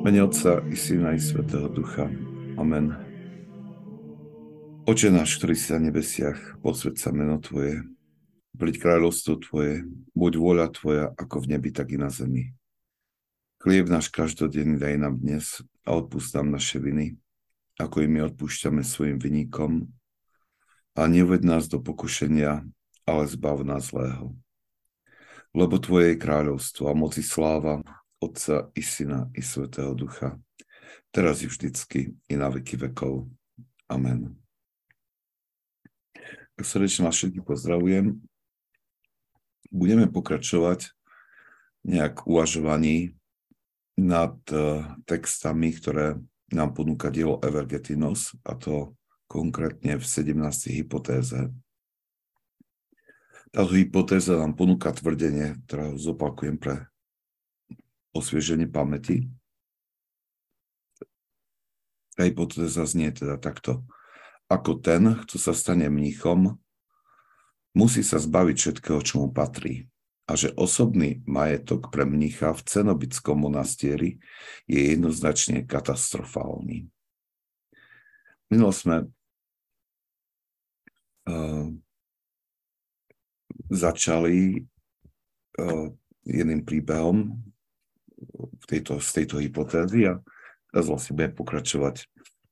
Mene Otca i Syna i Svetého Ducha. Amen. Oče náš, ktorý si na nebesiach, posved sa meno Tvoje, príď kráľovstvo Tvoje, buď vôľa Tvoja, ako v nebi, tak i na zemi. Chlieb náš každodenný daj nám dnes a odpúsť nám naše viny, ako i my odpúšťame svojim vynikom. A neuved nás do pokušenia, ale zbav nás zlého. Lebo Tvoje je kráľovstvo a moci sláva Otca i Syna i Svetého Ducha, teraz i vždycky i na veky vekov. Amen. Srdečne vás všetkých pozdravujem. Budeme pokračovať nejak uvažovaní nad uh, textami, ktoré nám ponúka dielo Evergetinos, a to konkrétne v 17. hypotéze. Táto hypotéza nám ponúka tvrdenie, ktoré zopakujem pre osvieženie pamäti. Tá hypotéza znie teda takto. Ako ten, kto sa stane mníchom, musí sa zbaviť všetkého, čo mu patrí. A že osobný majetok pre mnícha v cenobickom monastieri je jednoznačne katastrofálny. Minulo sme uh, začali uh, jedným príbehom v tejto, z tejto hypotézy a teraz vlastne budem pokračovať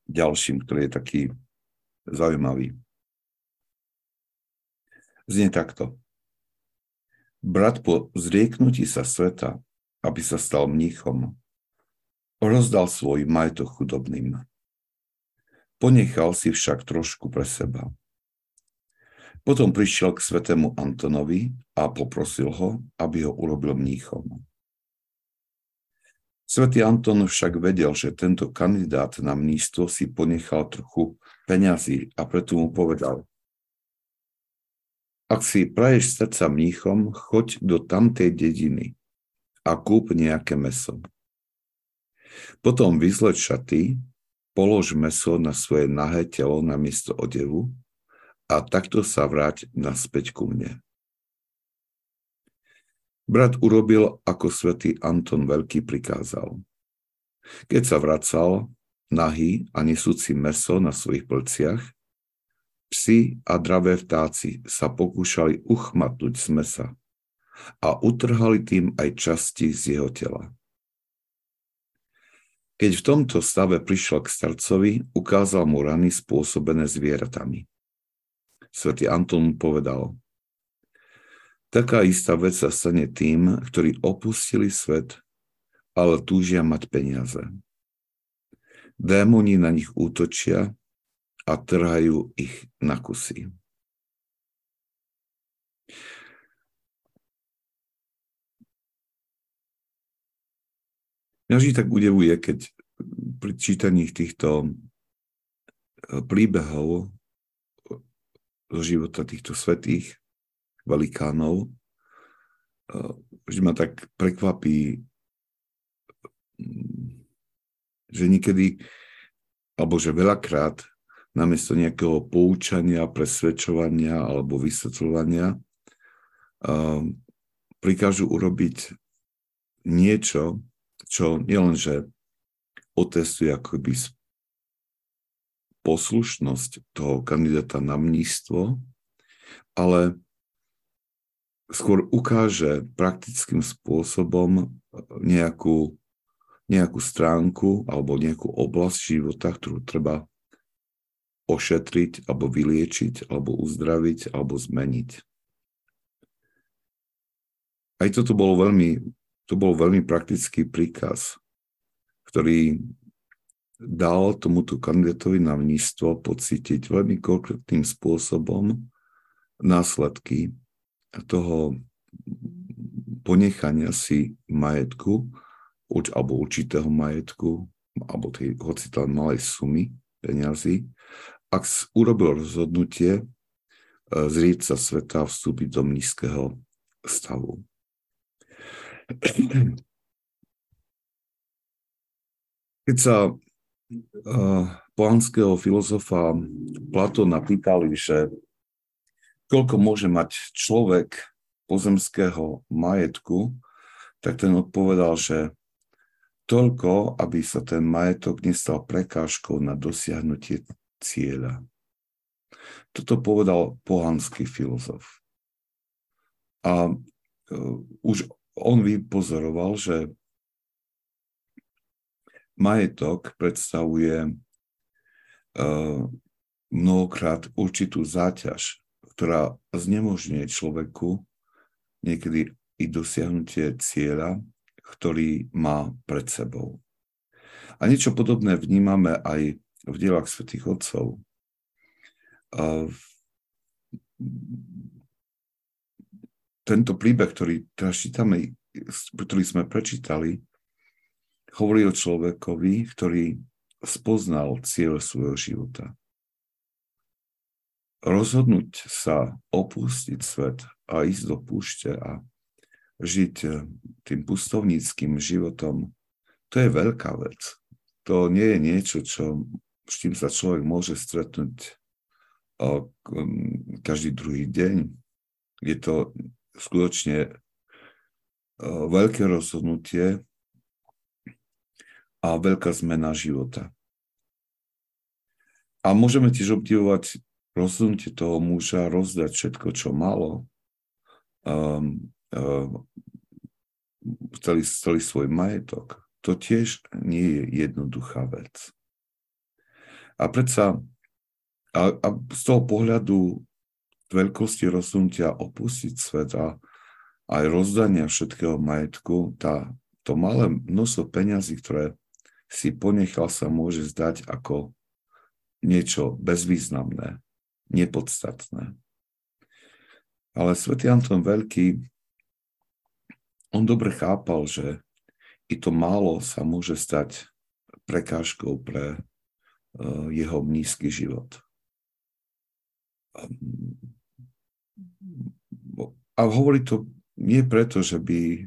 ďalším, ktorý je taký zaujímavý. Znie takto. Brat po zrieknutí sa sveta, aby sa stal mníchom, rozdal svoj majetok chudobným. Ponechal si však trošku pre seba. Potom prišiel k svetému Antonovi a poprosil ho, aby ho urobil mníchom. Svetý Anton však vedel, že tento kandidát na mnístvo si ponechal trochu peňazí a preto mu povedal, ak si praješ srdca mníchom, choď do tamtej dediny a kúp nejaké meso. Potom vyzleď šaty, polož meso na svoje nahé telo na miesto odevu a takto sa vráť naspäť ku mne. Brat urobil, ako svätý Anton Veľký prikázal. Keď sa vracal, nahý a nesúci meso na svojich plciach, psi a dravé vtáci sa pokúšali uchmatnúť z mesa a utrhali tým aj časti z jeho tela. Keď v tomto stave prišiel k starcovi, ukázal mu rany spôsobené zvieratami. Svetý Anton mu povedal – Taká istá vec sa stane tým, ktorí opustili svet, ale túžia mať peniaze. Démoni na nich útočia a trhajú ich na kusy. Mňa vždy tak udevuje, keď pri čítaní týchto eh, príbehov zo života týchto svetých velikánov. Eh, vždy ma tak prekvapí, mm, že niekedy, alebo že veľakrát namiesto nejakého poučania, presvedčovania alebo vysvetľovania eh, prikážu urobiť niečo, čo nielenže otestuje akoby poslušnosť toho kandidáta na mnístvo, ale skôr ukáže praktickým spôsobom nejakú, nejakú stránku alebo nejakú oblasť života, ktorú treba ošetriť alebo vyliečiť alebo uzdraviť alebo zmeniť. Aj toto bol veľmi, to bol veľmi praktický príkaz, ktorý dal tomuto kandidátovi na mnístvo pocítiť veľmi konkrétnym spôsobom následky toho ponechania si majetku, alebo určitého majetku, alebo tej, hoci tam malej sumy peňazí, ak urobil rozhodnutie e, zrieť sa sveta a vstúpiť do nízkeho stavu. Keď sa uh, pohanského filozofa Platóna pýtali, že koľko môže mať človek pozemského majetku, tak ten odpovedal, že toľko, aby sa ten majetok nestal prekážkou na dosiahnutie cieľa. Toto povedal pohanský filozof. A uh, už on vypozoroval, že majetok predstavuje uh, mnohokrát určitú záťaž, ktorá znemožňuje človeku niekedy i dosiahnutie cieľa, ktorý má pred sebou. A niečo podobné vnímame aj v dielach svätých Otcov. Tento príbeh, ktorý teraz čítame, ktorý sme prečítali, hovorí o človekovi, ktorý spoznal cieľ svojho života. Rozhodnúť sa opustiť svet a ísť do púšte a žiť eh, tým pustovníckým životom, to je veľká vec. To nie je niečo, čo, s čím sa človek môže stretnúť eh, mm, každý druhý deň. Je to skutočne eh, veľké rozhodnutie a veľká zmena života. A môžeme tiež obdivovať rozhodnutie toho muža rozdať všetko, čo malo, um, um, celý, celý svoj majetok, to tiež nie je jednoduchá vec. A predsa a, a z toho pohľadu veľkosti rozhodnutia opustiť svet a aj rozdania všetkého majetku, tá, to malé množstvo peňazí, ktoré si ponechal, sa môže zdať ako niečo bezvýznamné, nepodstatné. Ale svätý Anton Veľký on dobre chápal, že i to málo sa môže stať prekážkou pre uh, jeho nízky život. A hovorí to nie preto, že by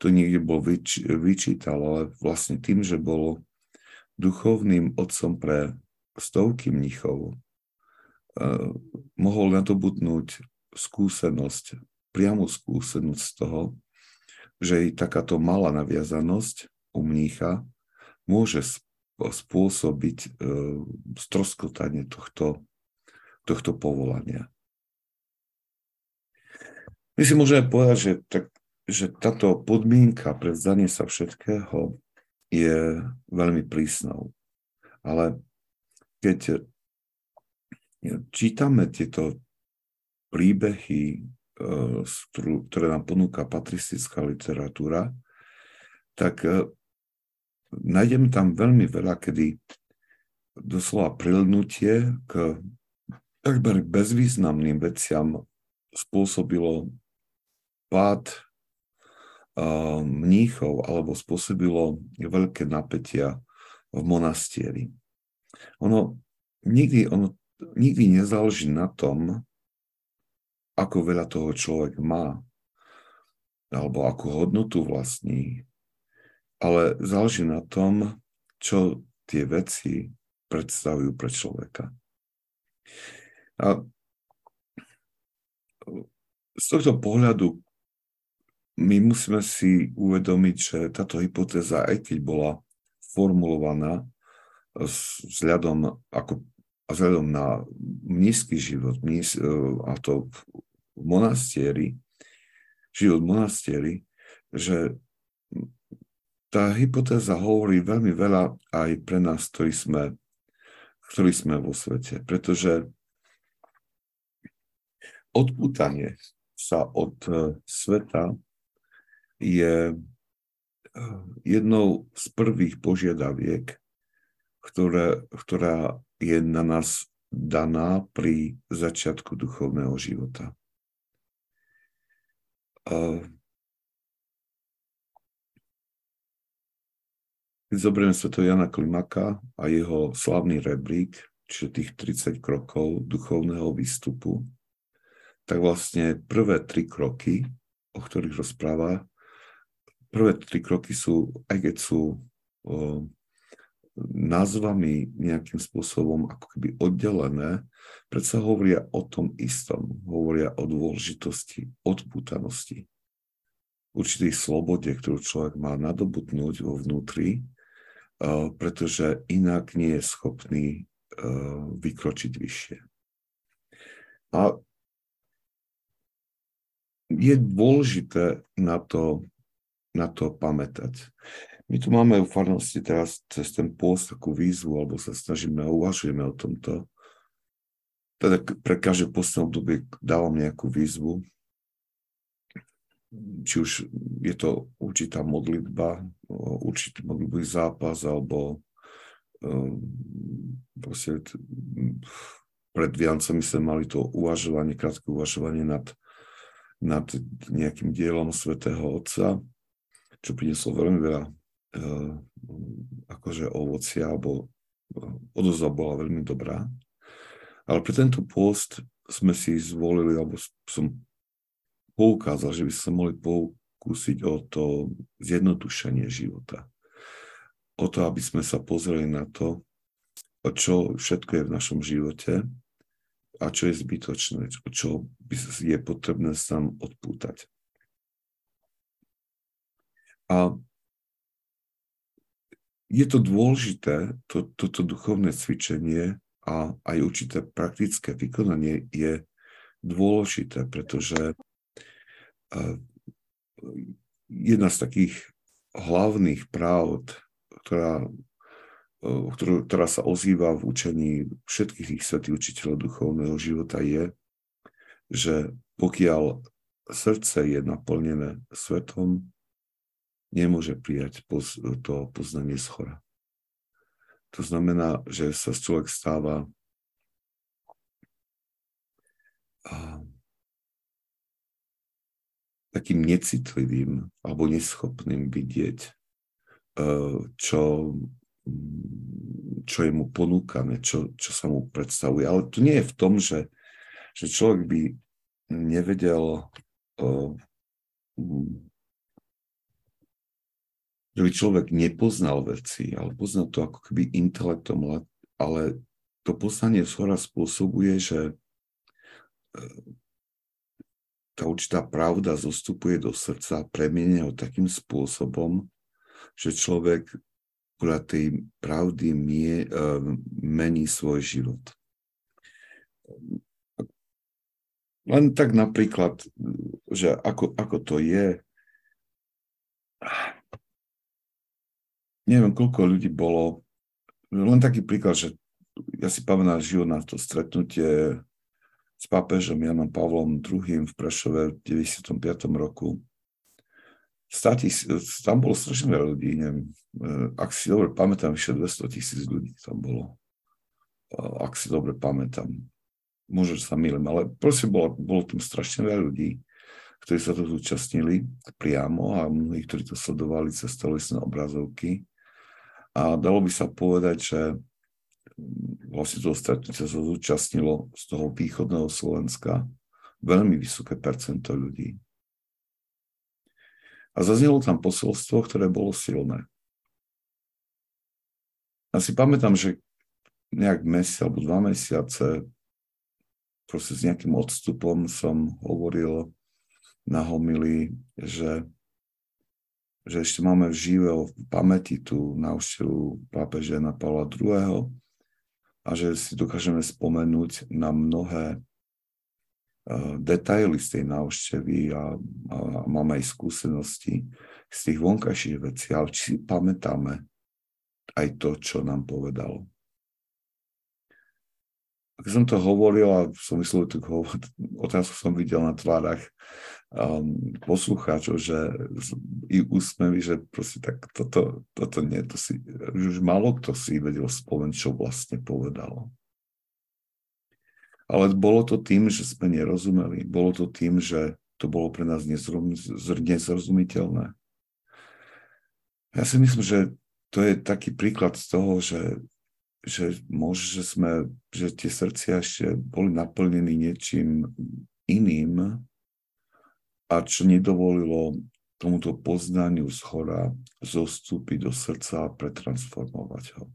to niekde bol vyč, vyčítal, ale vlastne tým, že bol duchovným otcom pre stovky mnichov, mohol nadobudnúť skúsenosť, priamu skúsenosť z toho, že i takáto malá naviazanosť u mnícha môže spôsobiť e, stroskotanie tohto, tohto povolania. My si môžeme povedať, že, tak, že táto podmienka pre vzdanie sa všetkého je veľmi prísnou. Ale keď čítame tieto príbehy ktoré nám ponúka patristická literatúra, tak e, nájdeme tam veľmi veľa, kedy doslova prilnutie k takmer bezvýznamným veciam spôsobilo pád mníchov alebo spôsobilo veľké napätia v monastieri. Ono nikdy, ono nikdy nezáleží na tom, ako veľa toho človek má, alebo akú hodnotu vlastní, ale záleží na tom, čo tie veci predstavujú pre človeka. A z tohto pohľadu my musíme si uvedomiť, že táto hypotéza, aj keď bola formulovaná vzhľadom, ako, vzhľadom na nízky život, níz, a to v monastieri, život monastieri, že tá hypotéza hovorí veľmi veľa aj pre nás, ktorí sme, ktorí sme vo svete, pretože odputanie sa od e, sveta je e, jednou z prvých požiadaviek, ktoré, ktorá je na nás daná pri začiatku duchovného života. Keď zoberieme sveto Jana Klimaka a jeho slavný rebrík, čiže tých 30 krokov duchovného výstupu, tak vlastne prvé tri kroky, o ktorých rozpráva, prvé tri kroky sú, aj keď sú názvami nejakým spôsobom ako keby oddelené, predsa hovoria o tom istom. Hovoria o dôležitosti odputanosti. určitej slobode, ktorú človek má nadobudnúť vo vnútri, uh, pretože inak nie je schopný uh, vykročiť vyššie. A je dôležité na to, na to pamätať. My tu máme v farnosti teraz cez ten pôst takú výzvu, alebo sa snažíme a uvažujeme o tomto. Teda pre každé postné obdobie dávam nejakú výzvu. Či už je to určitá modlitba, určitý modlitbový zápas, alebo um, proste pred Viancami sme mali to uvažovanie, krátke uvažovanie nad nad nejakým dielom svätého Otca, čo prinieslo veľmi veľa akože ovocia, alebo uh, odozva bola veľmi dobrá. Ale pre tento post sme si zvolili, alebo som poukázal, že by sa mohli pokúsiť o to zjednodušenie života. O to, aby sme sa pozreli na to, čo všetko je v našom živote a čo je zbytočné, čo je potrebné sa odpútať. A je to dôležité, to, toto duchovné cvičenie a aj určité praktické vykonanie je dôležité, pretože jedna z takých hlavných práv, ktorá ktorú, ktorá sa ozýva v učení všetkých tých svetých učiteľov duchovného života je, že pokiaľ srdce je naplnené svetom, nemôže prijať to poznanie z chora. To znamená, že sa človek stáva takým necitlivým alebo neschopným vidieť, e, čo čo je mu ponúkané, čo, čo sa mu predstavuje. Ale to nie je v tom, že, že človek by nevedel, uh, že by človek nepoznal veci, ale poznal to ako keby intelektom, ale to poznanie zhora spôsobuje, že uh, tá určitá pravda zostupuje do srdca a premienia ho takým spôsobom, že človek podľa tej pravdy mie, uh, mení svoj život. Len tak napríklad, že ako, ako to je, neviem, koľko ľudí bolo, len taký príklad, že ja si pamätám život na to stretnutie s pápežom Janom Pavlom II v Prešove v 95. roku statis, tam bolo strašne veľa ľudí, neviem, eh, ak si dobre pamätám, vyše 200 tisíc ľudí tam bolo, eh, ak si dobre pamätám. Možno, že sa milím, ale proste bolo, bolo tam strašne veľa ľudí, ktorí sa to zúčastnili priamo a mnohí, ktorí to sledovali cez telesné obrazovky. A dalo by sa povedať, že mm, vlastne toho stretnutia sa zúčastnilo z toho východného Slovenska veľmi vysoké percento ľudí. A zaznelo tam posolstvo, ktoré bolo silné. A si pamätám, že nejak mesiac alebo dva mesiace proste s nejakým odstupom som hovoril na homily, že, že ešte máme v žive v pamäti tú návštevu pápeža Jana Pavla II. a že si dokážeme spomenúť na mnohé detaily z tej návštevy a, a, máme aj skúsenosti z tých vonkajších vecí, ale či si pamätáme aj to, čo nám povedal. Keď som to hovoril a myslel, že otázku som videl na tvárach um, poslucháčov, že i úsmevy, že proste tak toto, toto nie, to si, už málo kto si vedel spomenúť, čo vlastne povedal. Ale bolo to tým, že sme nerozumeli. Bolo to tým, že to bolo pre nás nezrozumiteľné. Ja si myslím, že to je taký príklad z toho, že, že môže, že, sme, že tie srdcia ešte boli naplnení niečím iným a čo nedovolilo tomuto poznaniu z hora zostúpiť do srdca a pretransformovať ho.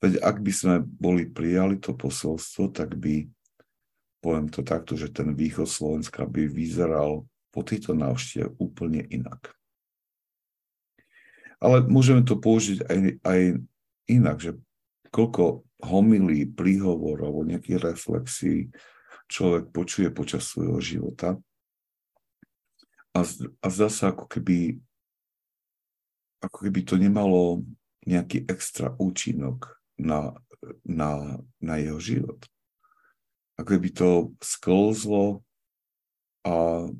Veď ak by sme boli prijali to posolstvo, tak by, poviem to takto, že ten východ Slovenska by vyzeral po tejto návšteve úplne inak. Ale môžeme to použiť aj, aj inak, že koľko homilí, príhovorov alebo nejakých reflexí človek počuje počas svojho života a, a zdá sa, ako keby, ako keby to nemalo nejaký extra účinok na, na, na jeho život. Ako by to sklzlo a e,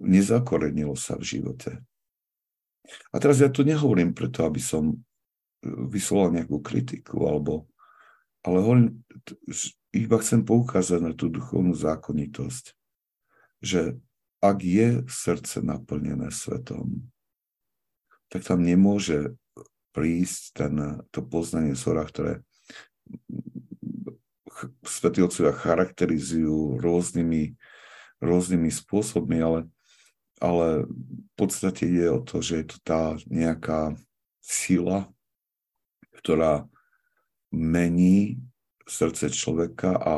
nezakorenilo sa v živote. A teraz ja to nehovorím preto, aby som vysloval nejakú kritiku, alebo, ale hovorím, iba chcem poukázať na tú duchovnú zákonitosť, že ak je srdce naplnené svetom, tak tam nemôže prísť ten, to poznanie zhora, ktoré svetí otcovia charakterizujú rôznymi, rôznymi spôsobmi, ale ale v podstate ide o to, že je to tá nejaká sila, ktorá mení srdce človeka a,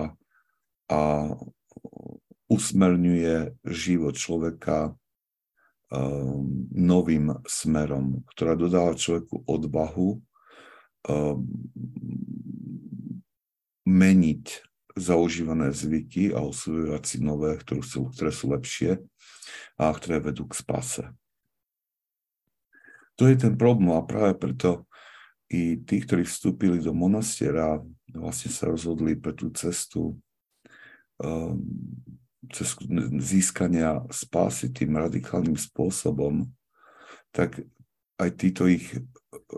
a usmerňuje život človeka um, novým smerom, ktorá dodáva človeku odvahu um, meniť zaužívané zvyky a osvojovať si nové, ktoré sú, ktoré sú lepšie a ktoré vedú k spase. To je ten problém a práve preto i tí, ktorí vstúpili do monastiera, vlastne sa rozhodli pre tú cestu um, cestu získania spásy tým radikálnym spôsobom, tak aj títo ich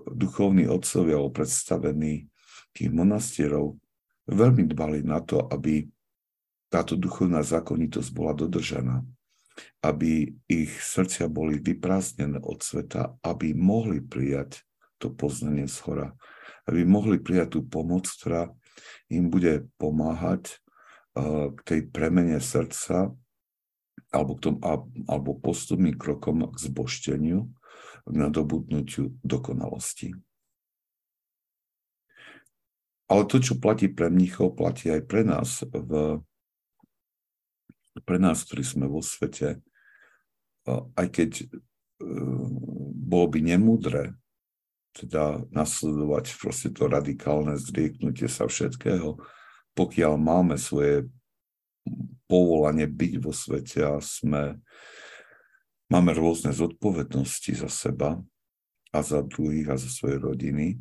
duchovní otcovia predstavení tých monastierov veľmi dbali na to, aby táto duchovná zákonitosť bola dodržaná aby ich srdcia boli vyprázdnené od sveta, aby mohli prijať to poznanie z hora, aby mohli prijať tú pomoc, ktorá im bude pomáhať k tej premene srdca alebo, k tomu, alebo postupným krokom k zbošteniu, k nadobudnutiu dokonalosti. Ale to, čo platí pre mníchov, platí aj pre nás v pre nás, ktorí sme vo svete, aj keď e, bolo by nemudré teda nasledovať proste to radikálne zrieknutie sa všetkého, pokiaľ máme svoje povolanie byť vo svete a sme, máme rôzne zodpovednosti za seba a za druhých a za svoje rodiny,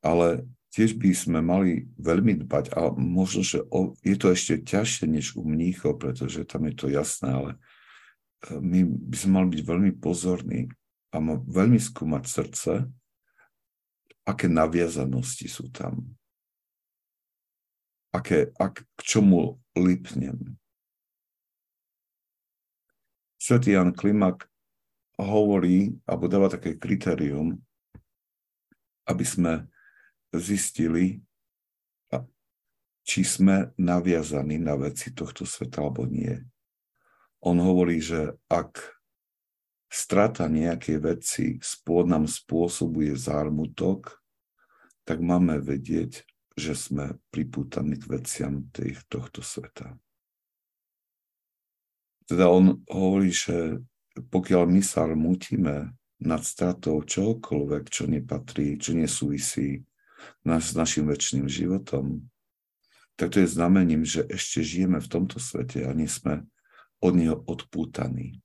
ale tiež by sme mali veľmi dbať a možno, že o, je to ešte ťažšie než u mníchov, pretože tam je to jasné, ale e, my by sme mali byť veľmi pozorní a veľmi skúmať srdce, aké naviazanosti sú tam. Aké, ak, k čomu lipnem. Svetý Jan Klimak hovorí, alebo dáva také kritérium, aby sme zistili, či sme naviazaní na veci tohto sveta alebo nie. On hovorí, že ak strata nejakej veci spôd nám spôsobuje zármutok, tak máme vedieť, že sme pripútaní k veciam tých, tohto sveta. Teda on hovorí, že pokiaľ my sa rmutíme nad stratou čohokoľvek, čo nepatrí, čo nesúvisí s našim väčšným životom, tak to je znamením, že ešte žijeme v tomto svete a nie sme od neho odpútaní.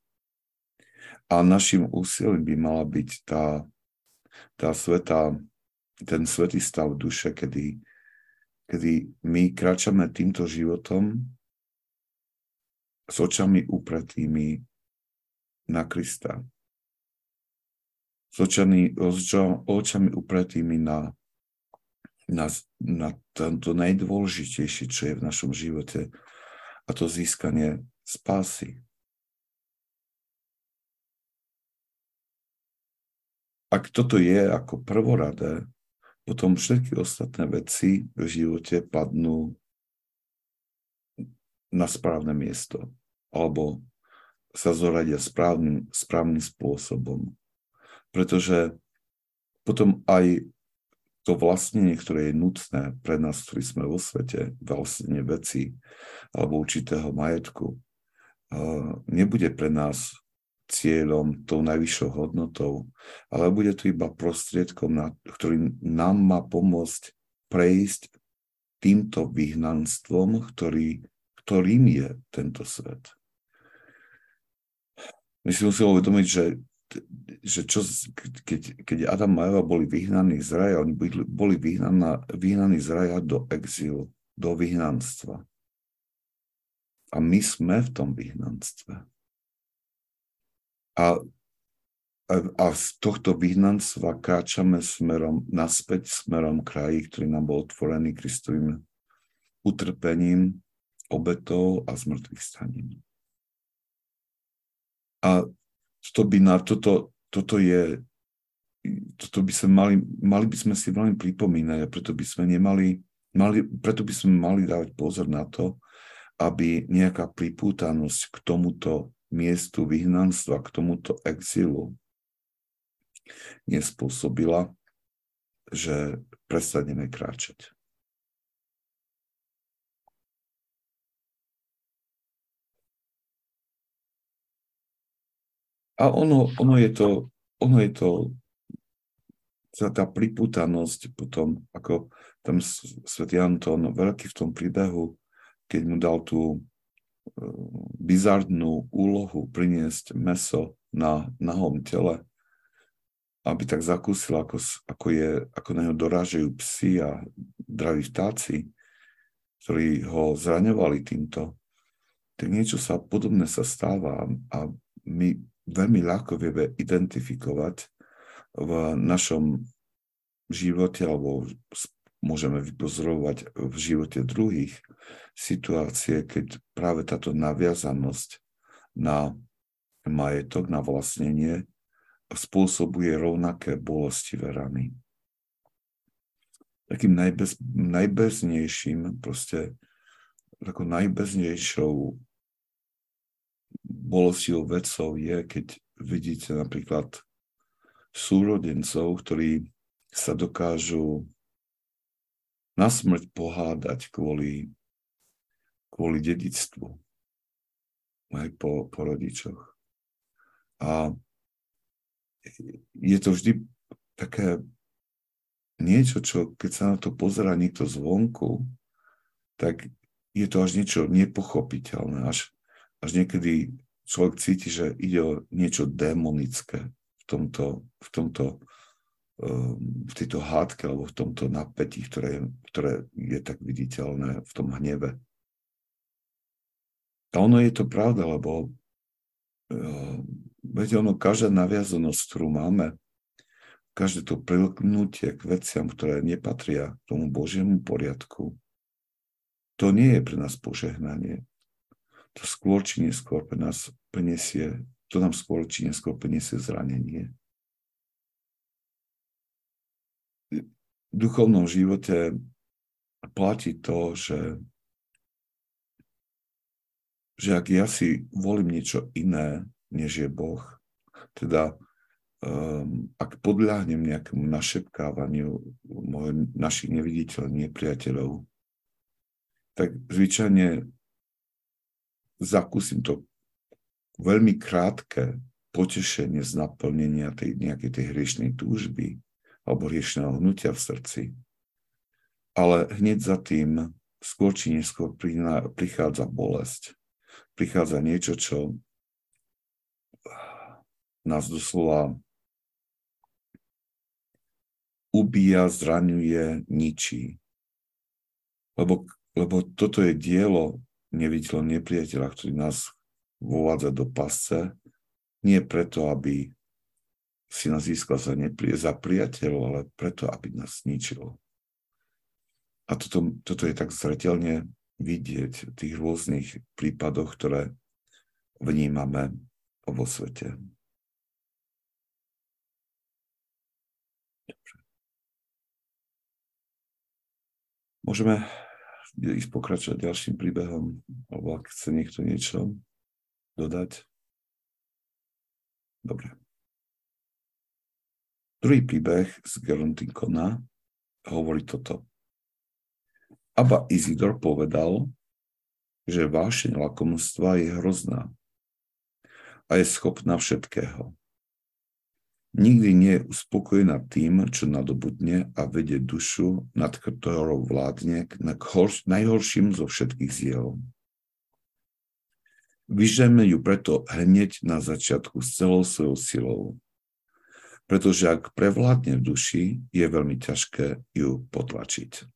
A našim úsilím by mala byť tá, tá sveta, ten svetý stav duše, kedy, kedy my kráčame týmto životom s očami upratými na Krista. S očami, očami upratými na na, na to najdôležitejšie, čo je v našom živote, a to získanie spásy. Ak toto je ako prvoradé, potom všetky ostatné veci v živote padnú na správne miesto alebo sa zoradia správnym, správnym spôsobom. Pretože potom aj to vlastnenie, ktoré je nutné pre nás, ktorí sme vo svete, vlastne veci alebo určitého majetku, nebude pre nás cieľom, tou najvyššou hodnotou, ale bude to iba prostriedkom, na, ktorý nám má pomôcť prejsť týmto vyhnanstvom, ktorý, ktorým je tento svet. My si musíme uvedomiť, že, že čo, keď, keď Adam a Eva boli vyhnaní z raja, oni boli vyhnaná, vyhnaní z raja do exílu, do vyhnanstva. A my sme v tom vyhnanstve. A, a, a z tohto vyhnanstva kráčame smerom, naspäť smerom kraji, ktorý nám bol otvorený Kristovým utrpením, obetou a zmrtvých staním. A to by na toto, toto je, toto by sme mali, mali by sme si veľmi pripomínať a preto by sme nemali, mali, preto by sme mali dávať pozor na to, aby nejaká pripútanosť k tomuto miestu vyhnanstva, k tomuto exilu nespôsobila, že prestaneme kráčať. A ono, ono je to, ono je to tá priputanosť potom, ako tam svätý Anton veľký v tom príbehu, keď mu dal tú bizarnú úlohu priniesť meso na nahom tele, aby tak zakúsil, ako, ako, je, ako na ňo dorážajú psi a draví vtáci, ktorí ho zraňovali týmto, tak niečo sa podobné sa stáva a my veľmi ľahko vieme identifikovať v našom živote alebo môžeme vypozorovať v živote druhých situácie, keď práve táto naviazanosť na majetok, na vlastnenie spôsobuje rovnaké bolestivé rany. Takým najbez, najbeznejším, proste takou najbeznejšou bolestivou vecou je, keď vidíte napríklad súrodencov, ktorí sa dokážu na smrť pohádať kvôli, kvôli dedictvu aj po, po rodičoch. A je to vždy také niečo, čo keď sa na to pozera niekto zvonku, tak je to až niečo nepochopiteľné. Až, až niekedy človek cíti, že ide o niečo démonické v tomto, v tomto v tejto hádke alebo v tomto napätí, ktoré, ktoré je tak viditeľné v tom hneve. A ono je to pravda, lebo uh, viete, ono, každá naviazanosť, ktorú máme, každé to prilknutie k veciam, ktoré nepatria tomu Božiemu poriadku, to nie je pre nás požehnanie. To skôr či neskôr pre nás prinesie, to nám skôr či neskôr prinesie zranenie. Duchovnom živote platí to, že, že ak ja si volím niečo iné, než je Boh, teda um, ak podľahnem nejakému našepkávaniu môj, našich neviditeľných nepriateľov, tak zvyčajne zakúsim to veľmi krátke potešenie z naplnenia tej nejakej tej hriešnej túžby, alebo riešného hnutia v srdci. Ale hneď za tým skôr či neskôr prichádza bolesť. Prichádza niečo, čo nás doslova ubíja, zraňuje, ničí. Lebo, lebo toto je dielo neviditeľného nepriateľa, ktorý nás vovádza do pasce, nie preto, aby si nás získal za, nepri- za priateľov, ale preto, aby nás zničil. A toto, toto je tak zretelne vidieť v tých rôznych prípadoch, ktoré vnímame vo svete. Môžeme ísť pokračovať ďalším príbehom, alebo ak chce niekto niečo dodať. Dobre. Druhý príbeh z Gerontinkona hovorí toto. Aba Izidor povedal, že vášeň lakomstva je hrozná a je schopná všetkého. Nikdy nie je uspokojená tým, čo nadobudne a vedie dušu, nad ktorou vládne k najhorším zo všetkých ziel. Vyžeme ju preto hneď na začiatku s celou svojou silou. Pretože ak prevládne v duši, je veľmi ťažké ju potlačiť.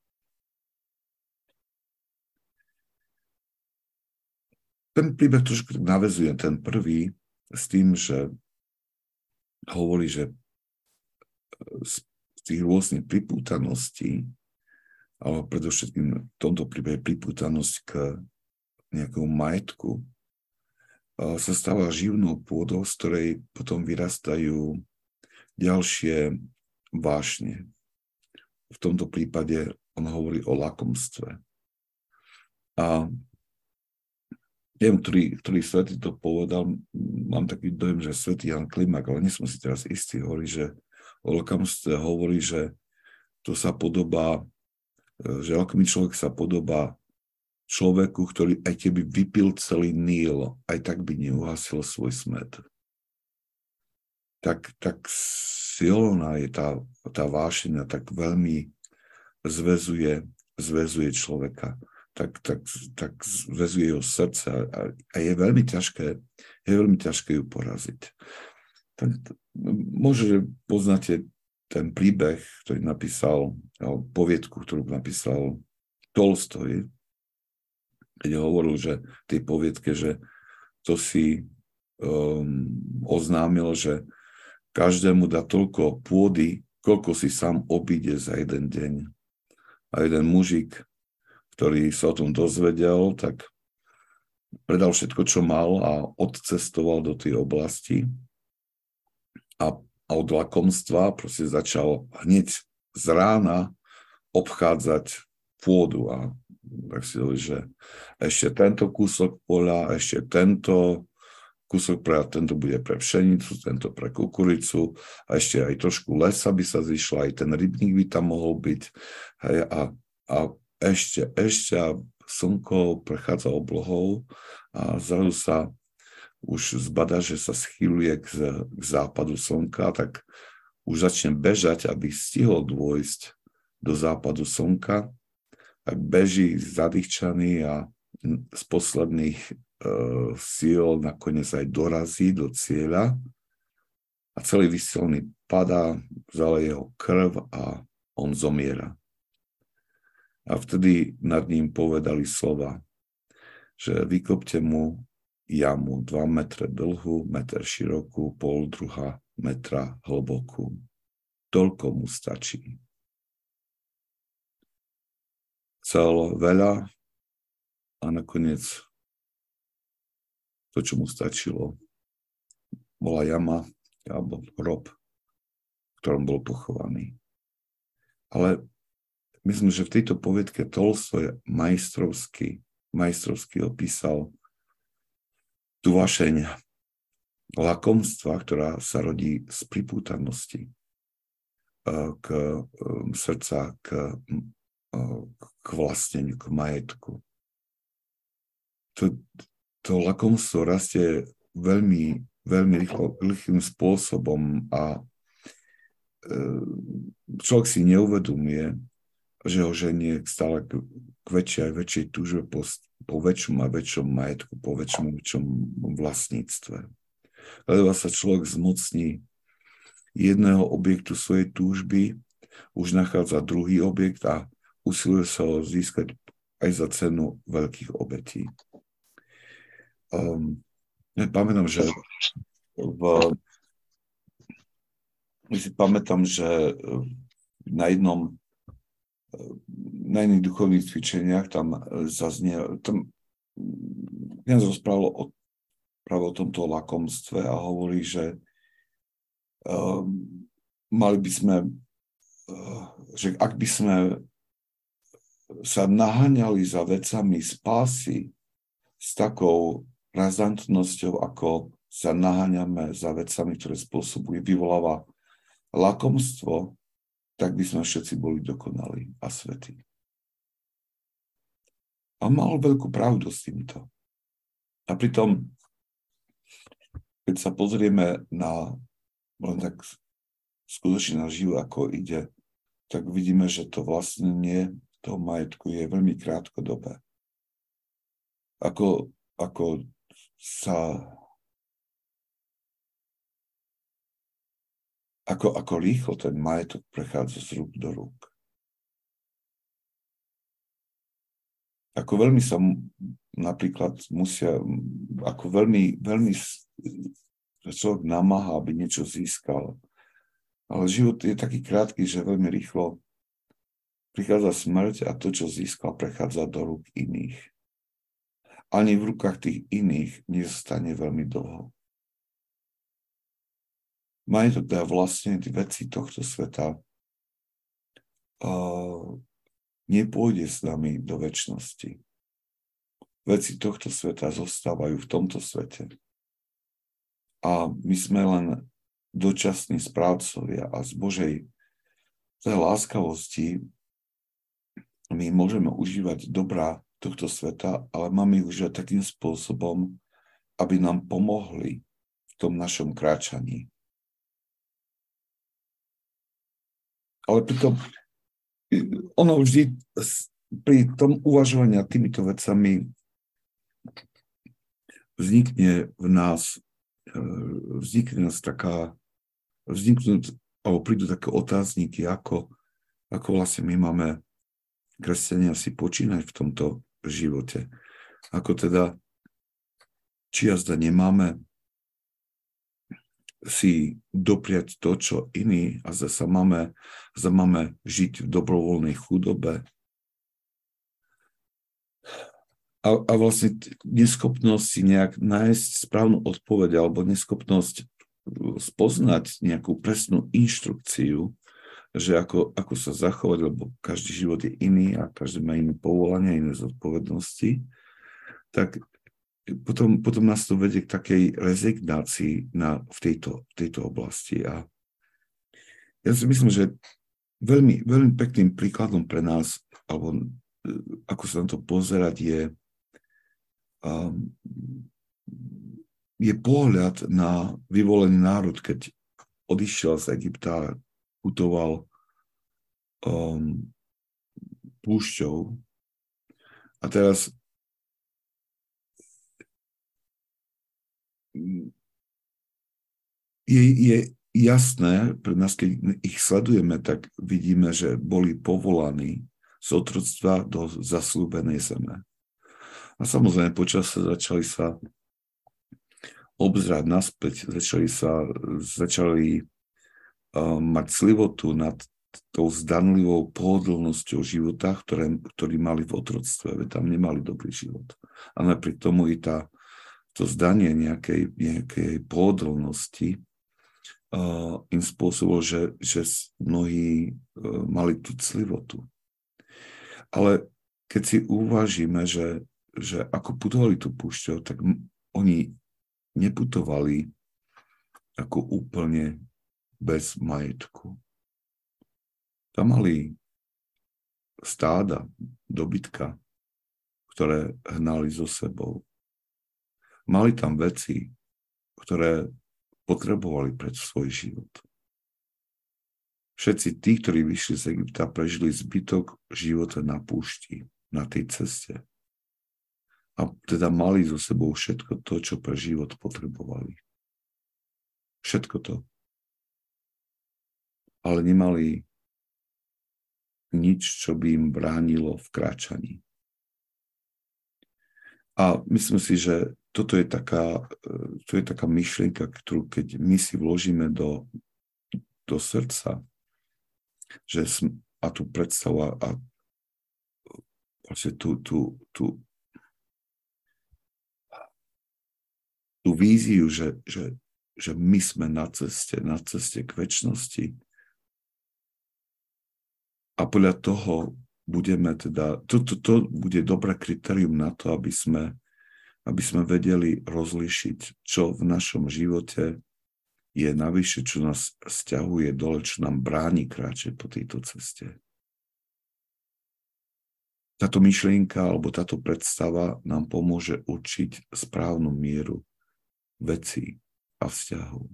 Ten príbeh trošku navezuje ten prvý s tým, že hovorí, že z tých rôznych pripútaností, ale predovšetkým v tomto príbehe pripútanosť k nejakému majetku, sa stáva živnou pôdou, z ktorej potom vyrastajú ďalšie vášne. V tomto prípade on hovorí o lakomstve. A neviem, ktorý, ktorý svetý to povedal, mám taký dojem, že svetý Jan Klimak, ale nie som si teraz istý, hovorí, že o lakomstve hovorí, že to sa podobá, že lakomý človek sa podobá človeku, ktorý aj keby vypil celý Níl, aj tak by neuhasil svoj smet. Tak, tak silná je tá, tá vášeň tak veľmi zvezuje, zvezuje človeka, tak, tak, tak zvezuje jeho srdce a, a je veľmi ťažké, je veľmi ťažké ju poraziť. Tak, možno, že poznáte ten príbeh, ktorý napísal, alebo poviedku, ktorú napísal Tolstoj, keď hovoril, že tej poviedke, že to si um, oznámil, že každému dá toľko pôdy, koľko si sám obíde za jeden deň. A jeden mužik, ktorý sa o tom dozvedel, tak predal všetko, čo mal a odcestoval do tej oblasti a, a od lakomstva proste začal hneď z rána obchádzať pôdu a tak si dali, že ešte tento kúsok poľa, ešte tento kúsok pre, tento bude pre pšenicu, tento pre kukuricu a ešte aj trošku lesa by sa zišla, aj ten rybník by tam mohol byť. Hej, a, a ešte, ešte slnko prechádza oblohou a zrazu sa už zbada, že sa schýluje k, k západu slnka, tak už začne bežať, aby stihol dôjsť do západu slnka tak beží zadýchčaný a z posledných síl nakoniec aj dorazí do cieľa a celý vysielný padá, vzala jeho krv a on zomiera. A vtedy nad ním povedali slova, že vykopte mu jamu 2 metre dlhú, meter širokú, pol druha metra hlbokú. Toľko mu stačí chcel veľa a nakoniec to, čo mu stačilo, bola jama alebo hrob, v ktorom bol pochovaný. Ale myslím, že v tejto poviedke Tolstoj majstrovsky, majstrovsky opísal tú vašeň lakomstva, ktorá sa rodí z pripútanosti eh, k eh, srdca, k k vlastneniu, k majetku. To, to lakomstvo rastie veľmi, veľmi rýchlo, rýchlým spôsobom a e, človek si neuvedomuje, že ho ženie stále k, k väčšej a väčšej túžbe po, po väčšom a väčšom majetku, po väčšom a väčšom vlastníctve. Lebo sa človek zmocní jedného objektu svojej túžby, už nachádza druhý objekt a usiluje sa ho získať aj za cenu veľkých obetí. Um, ja pamätám, že v, ja si pamätám, že na jednom na iných duchovných cvičeniach tam zaznie, tam ja rozprával o, práve o tomto lakomstve a hovorí, že um, mali by sme, uh, že ak by sme sa naháňali za vecami spásy s takou razantnosťou, ako sa naháňame za vecami, ktoré spôsobujú, vyvoláva lakomstvo, tak by sme všetci boli dokonali a svetí. A mal veľkú pravdu s týmto. A pritom keď sa pozrieme na len tak skutočne na život, ako ide, tak vidíme, že to vlastnenie toho majetku je veľmi krátkodobé. Ako, ako sa ako, ako rýchlo ten majetok prechádza z rúk do rúk. Ako veľmi sa napríklad musia, ako veľmi, veľmi človek namáha, aby niečo získal. Ale život je taký krátky, že veľmi rýchlo prichádza smrť a to, čo získal, prechádza do rúk iných. Ani v rukách tých iných nezostane veľmi dlho majetok teda vlastne veci tohto sveta uh, nepôjde s nami do väčšnosti. Veci tohto sveta zostávajú v tomto svete. A my sme len dočasní správcovia a z Božej tej láskavosti my môžeme užívať dobrá tohto sveta, ale máme ich užívať takým spôsobom, aby nám pomohli v tom našom kráčaní. Ale pritom ono vždy pri tom uvažovaní týmito vecami vznikne v nás, e, vznikne nás taká, vzniknú, alebo prídu také otázniky, ako, ako vlastne my máme kresťania si počínať v tomto živote. Ako teda, či jazda nemáme si dopriať to, čo iní a zase máme, zase máme žiť v dobrovoľnej chudobe. A, a vlastne neschopnosť si nejak nájsť správnu odpoveď alebo neschopnosť spoznať nejakú presnú inštrukciu, že ako, ako sa zachovať, lebo každý život je iný a každý má iné povolania, iné zodpovednosti, tak potom, potom nás to vedie k takej rezignácii na, v, tejto, v tejto oblasti. A ja si myslím, že veľmi, veľmi pekným príkladom pre nás, alebo e, ako sa na to pozerať, je, um, je pohľad na vyvolený národ, keď odišiel z Egypta, putoval um, púšťou a teraz je, je jasné, pre nás, keď ich sledujeme, tak vidíme, že boli povolaní z otroctva do zaslúbenej zeme. A samozrejme, počas začali sa obzrať naspäť, začali sa, začali mať slivotu nad tou zdanlivou pohodlnosťou života, ktoré, ktorý mali v otroctve, veď tam nemali dobrý život. A napriek tomu i tá to zdanie nejakej, nejakej pohodlnosti uh, im spôsobilo, že, že mnohí uh, mali tú clivotu. Ale keď si uvažíme, že, že ako putovali tú púšťou, tak oni neputovali ako úplne bez majetku. Tam mali stáda, dobytka, ktoré hnali so sebou. Mali tam veci, ktoré potrebovali pre svoj život. Všetci tí, ktorí vyšli z Egypta, prežili zbytok života na púšti, na tej ceste. A teda mali so sebou všetko to, čo pre život potrebovali. Všetko to. Ale nemali nič, čo by im bránilo v kráčaní. A myslím si, že toto je taká, to je taká myšlienka, ktorú keď my si vložíme do, do srdca, že sm, a tu predstava a vlastne tú, tú, tú, tú víziu, že, že, že my sme na ceste, na ceste k väčšnosti. A podľa toho budeme teda, to, to, to bude dobré kritérium na to, aby sme aby sme vedeli rozlišiť, čo v našom živote je navyše, čo nás stiahuje dole, čo nám bráni kráčať po tejto ceste. Táto myšlienka alebo táto predstava nám pomôže určiť správnu mieru vecí a vzťahov.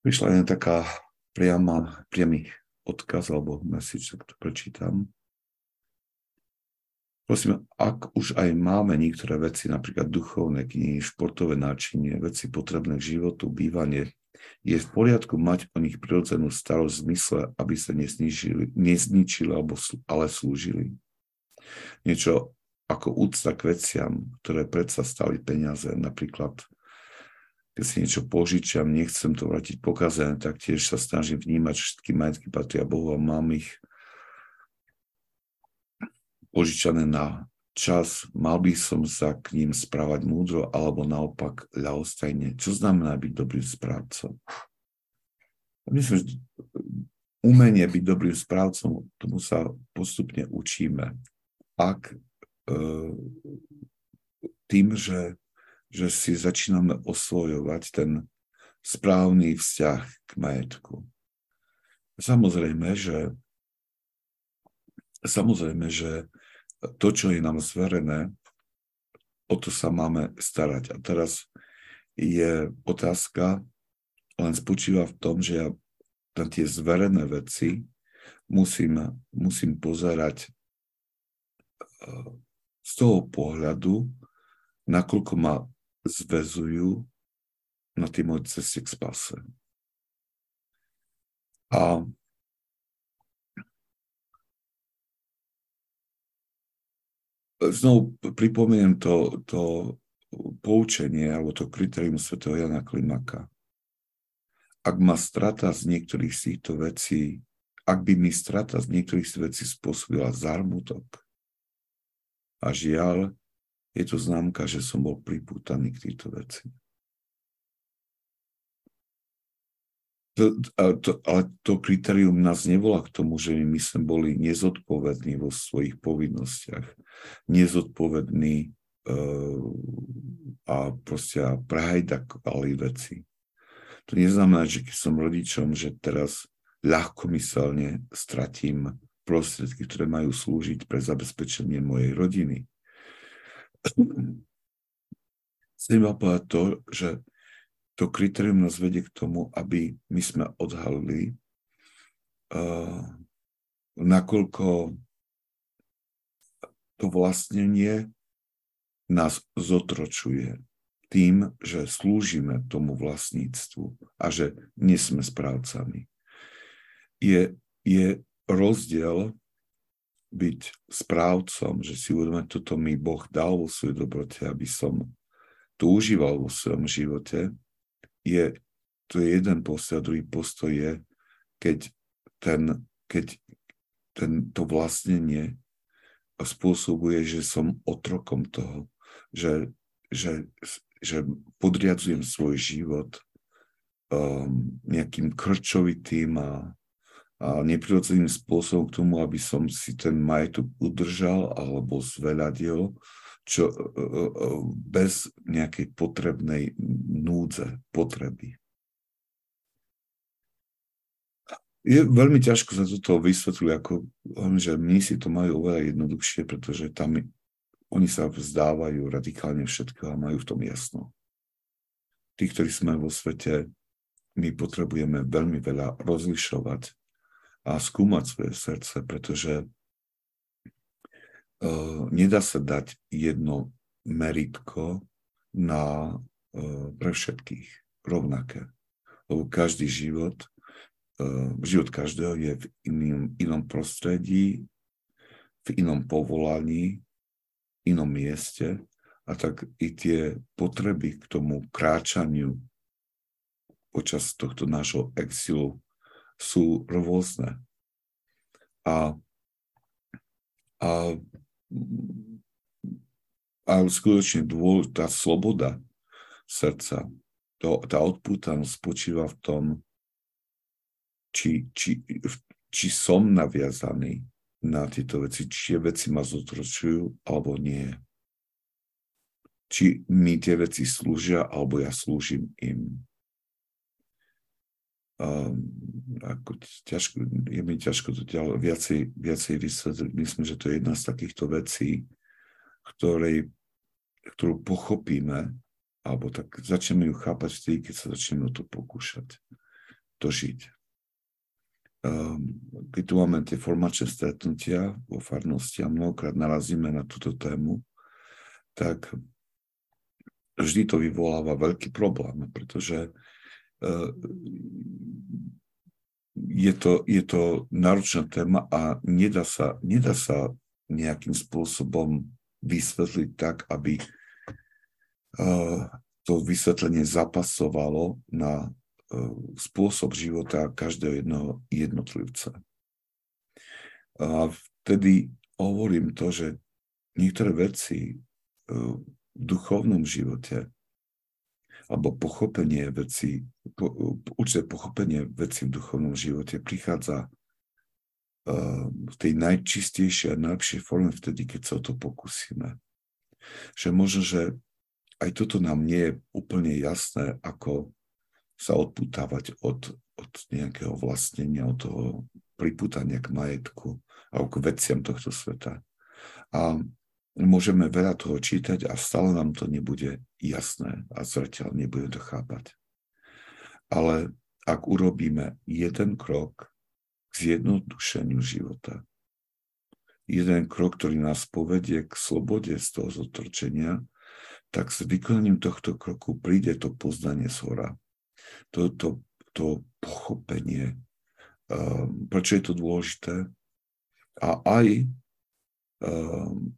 Prišla len taká priama, priamy odkaz alebo message, tak to prečítam. Prosím, ak už aj máme niektoré veci, napríklad duchovné knihy, športové náčinie, veci potrebné k životu, bývanie, je v poriadku mať o nich prirodzenú starosť v zmysle, aby sa nezničili, nezničili alebo, ale slúžili. Niečo ako úcta k veciam, ktoré predsa stali peniaze, napríklad keď si niečo požičiam, nechcem to vrátiť pokazené, tak tiež sa snažím vnímať, že všetky majetky patria Bohu a mám ich požičané na čas, mal by som sa k ním správať múdro alebo naopak ľahostajne. Čo znamená byť dobrým správcom? Myslím, že umenie byť dobrým správcom, tomu sa postupne učíme. Ak e, tým, že, že si začíname osvojovať ten správny vzťah k majetku. Samozrejme, že samozrejme, že to, čo je nám zverené, o to sa máme starať. A teraz je otázka, len spočíva v tom, že ja na tie zverené veci musím, musím pozerať eh, z toho pohľadu, nakoľko ma zvezujú na tým môj ceste k spase. A znovu pripomeniem to, to poučenie alebo to kritérium svätého Jana Klimaka. Ak ma strata z niektorých z týchto vecí, ak by mi strata z niektorých z vecí spôsobila zármutok a žiaľ, je to známka, že som bol pripútaný k týchto veci. To, to, ale to kritérium nás nevolá k tomu, že my sme boli nezodpovední vo svojich povinnostiach, nezodpovední uh, a proste prehajdakovali veci. To neznamená, že keď som rodičom, že teraz ľahkomyselne stratím prostriedky, ktoré majú slúžiť pre zabezpečenie mojej rodiny. Chcem vám povedať to, že to kritérium nás vedie k tomu, aby my sme odhalili, uh, nakoľko to vlastnenie nás zotročuje tým, že slúžime tomu vlastníctvu a že nie sme správcami. Je, je rozdiel byť správcom, že si uvedomať, toto mi Boh dal vo svojej dobrote, aby som to užíval vo svojom živote je, to je jeden postoj, a druhý postoj je, keď, ten, keď ten, to vlastnenie spôsobuje, že som otrokom toho, že, že, že podriadzujem svoj život um, nejakým krčovitým a, a neprirodzeným spôsobom k tomu, aby som si ten majetok udržal alebo zveľadil, čo, e, e, e, bez nejakej potrebnej núdze, potreby. Je veľmi ťažko sa toto vysvetľuje, ako že my si to majú oveľa jednoduchšie, pretože tam oni sa vzdávajú radikálne všetko a majú v tom jasno. Tí, ktorí sme vo svete, my potrebujeme veľmi veľa rozlišovať a skúmať svoje srdce, pretože uh, nedá sa dať jedno meritko na, uh, pre všetkých rovnaké. Lebo každý život, uh, život každého je v iným, inom prostredí, v inom povolaní, inom mieste a tak i tie potreby k tomu kráčaniu počas tohto nášho exilu sú rôzne. A, a ale skutočne dôležitá sloboda srdca, to, tá odpútanosť spočíva v tom, či, či, či som naviazaný na tieto veci, či tie veci ma zotročujú, alebo nie. Či mi tie veci slúžia, alebo ja slúžim im. Um, ako ťažko, je mi ťažko to ďalej, viacej, viacej vysvetliť. Myslím, že to je jedna z takýchto vecí, ktorej, ktorú pochopíme, alebo tak začneme ju chápať vtedy, keď sa začneme o to pokúšať, to žiť. Um, keď tu máme tie formačné stretnutia vo farnosti a mnohokrát narazíme na túto tému, tak vždy to vyvoláva veľký problém, pretože je to, je to náročná téma a nedá sa, nedá sa nejakým spôsobom vysvetliť tak, aby uh, to vysvetlenie zapasovalo na uh, spôsob života každého jedného jednotlivca. A vtedy hovorím to, že niektoré veci v duchovnom živote alebo pochopenie veci, po, určité pochopenie veci v duchovnom živote prichádza uh, v tej najčistejšej a najlepšej forme vtedy, keď sa o to pokúsime. Že možno, že aj toto nám nie je úplne jasné, ako sa odputávať od, od nejakého vlastnenia, od toho priputania k majetku alebo k veciam tohto sveta. A môžeme veľa toho čítať a stále nám to nebude jasné a zreteľ nebudeme to chápať. Ale ak urobíme jeden krok k zjednodušeniu života, jeden krok, ktorý nás povedie k slobode z toho zotročenia, tak s vykonaním tohto kroku príde to poznanie z hora. To, to, to pochopenie, um, prečo je to dôležité. A aj um,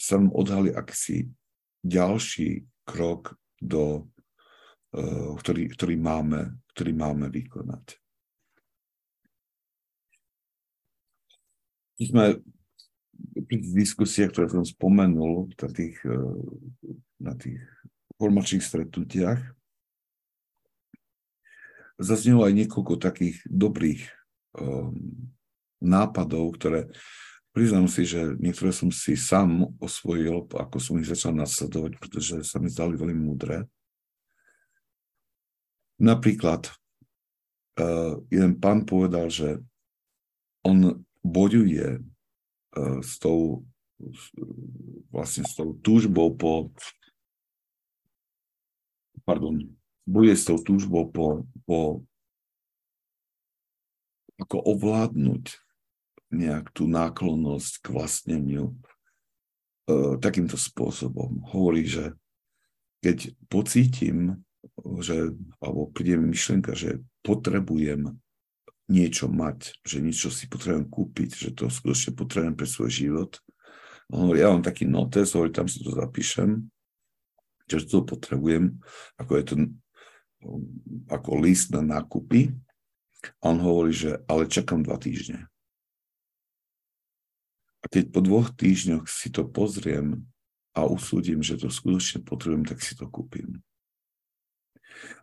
sa nám odhalí aký ďalší krok, do, uh, ktorý, ktorý, máme, ktorý máme vykonať. Sme pri diskusiách, ktoré som spomenul na tých, uh, na tých formačných stretnutiach, zaznelo aj niekoľko takých dobrých um, nápadov, ktoré Priznám si, že niektoré som si sám osvojil, ako som ich začal nasledovať, pretože sa mi zdali veľmi múdre. Napríklad, uh, jeden pán povedal, že on bojuje uh, s tou vlastne s tou túžbou po pardon, bojuje s tou túžbou po, po ako ovládnuť nejak tú náklonnosť k vlastneniu e, takýmto spôsobom. Hovorí, že keď pocítim, že, alebo príde mi myšlenka, že potrebujem niečo mať, že niečo si potrebujem kúpiť, že to skutočne potrebujem pre svoj život. On hovorí, ja mám taký notes, hovorí, tam si to zapíšem, že to potrebujem, ako je to ako list na nákupy. A on hovorí, že ale čakám dva týždne. A keď po dvoch týždňoch si to pozriem a usúdim, že to skutočne potrebujem, tak si to kúpim.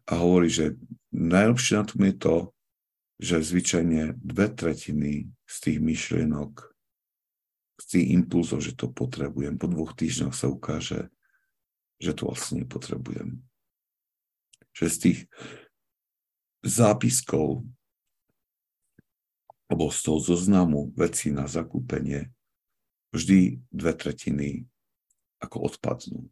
A hovorí, že najlepšie na tom je to, že zvyčajne dve tretiny z tých myšlienok, z tých impulzov, že to potrebujem, po dvoch týždňoch sa ukáže, že to vlastne nepotrebujem. Že z tých zápiskov alebo z toho zoznamu vecí na zakúpenie vždy dve tretiny ako odpadnú.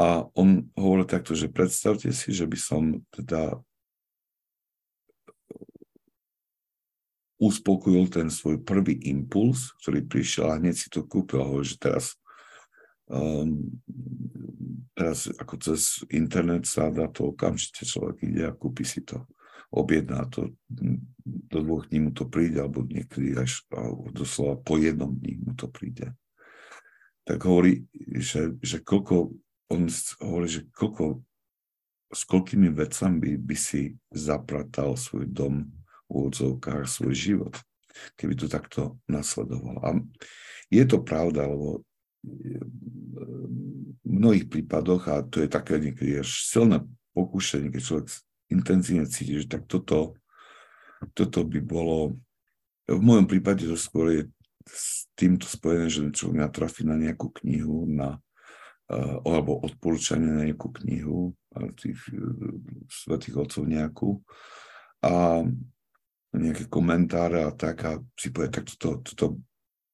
A on hovoril takto, že predstavte si, že by som teda uspokojil ten svoj prvý impuls, ktorý prišiel a hneď si to kúpil hovoril, že teraz, um, teraz ako cez internet sa dá to okamžite človek ide a kúpi si to objedná to, do dvoch dní mu to príde, alebo niekedy až alebo doslova po jednom dní mu to príde. Tak hovorí, že, že koľko, on hovorí, že koľko, s koľkými vecami by, by si zapratal svoj dom v úvodzovkách, svoj život, keby to takto nasledoval. A je to pravda, lebo v mnohých prípadoch, a to je také niekedy až silné pokúšanie, keď človek intenzívne cíti, že tak toto, toto by bolo, v mojom prípade to skôr je s týmto spojené, že človek natrafí na nejakú knihu, na, uh, alebo odporúčanie na nejakú knihu, tých uh, svetých otcov nejakú, a nejaké komentáre a tak a si povie, tak toto, toto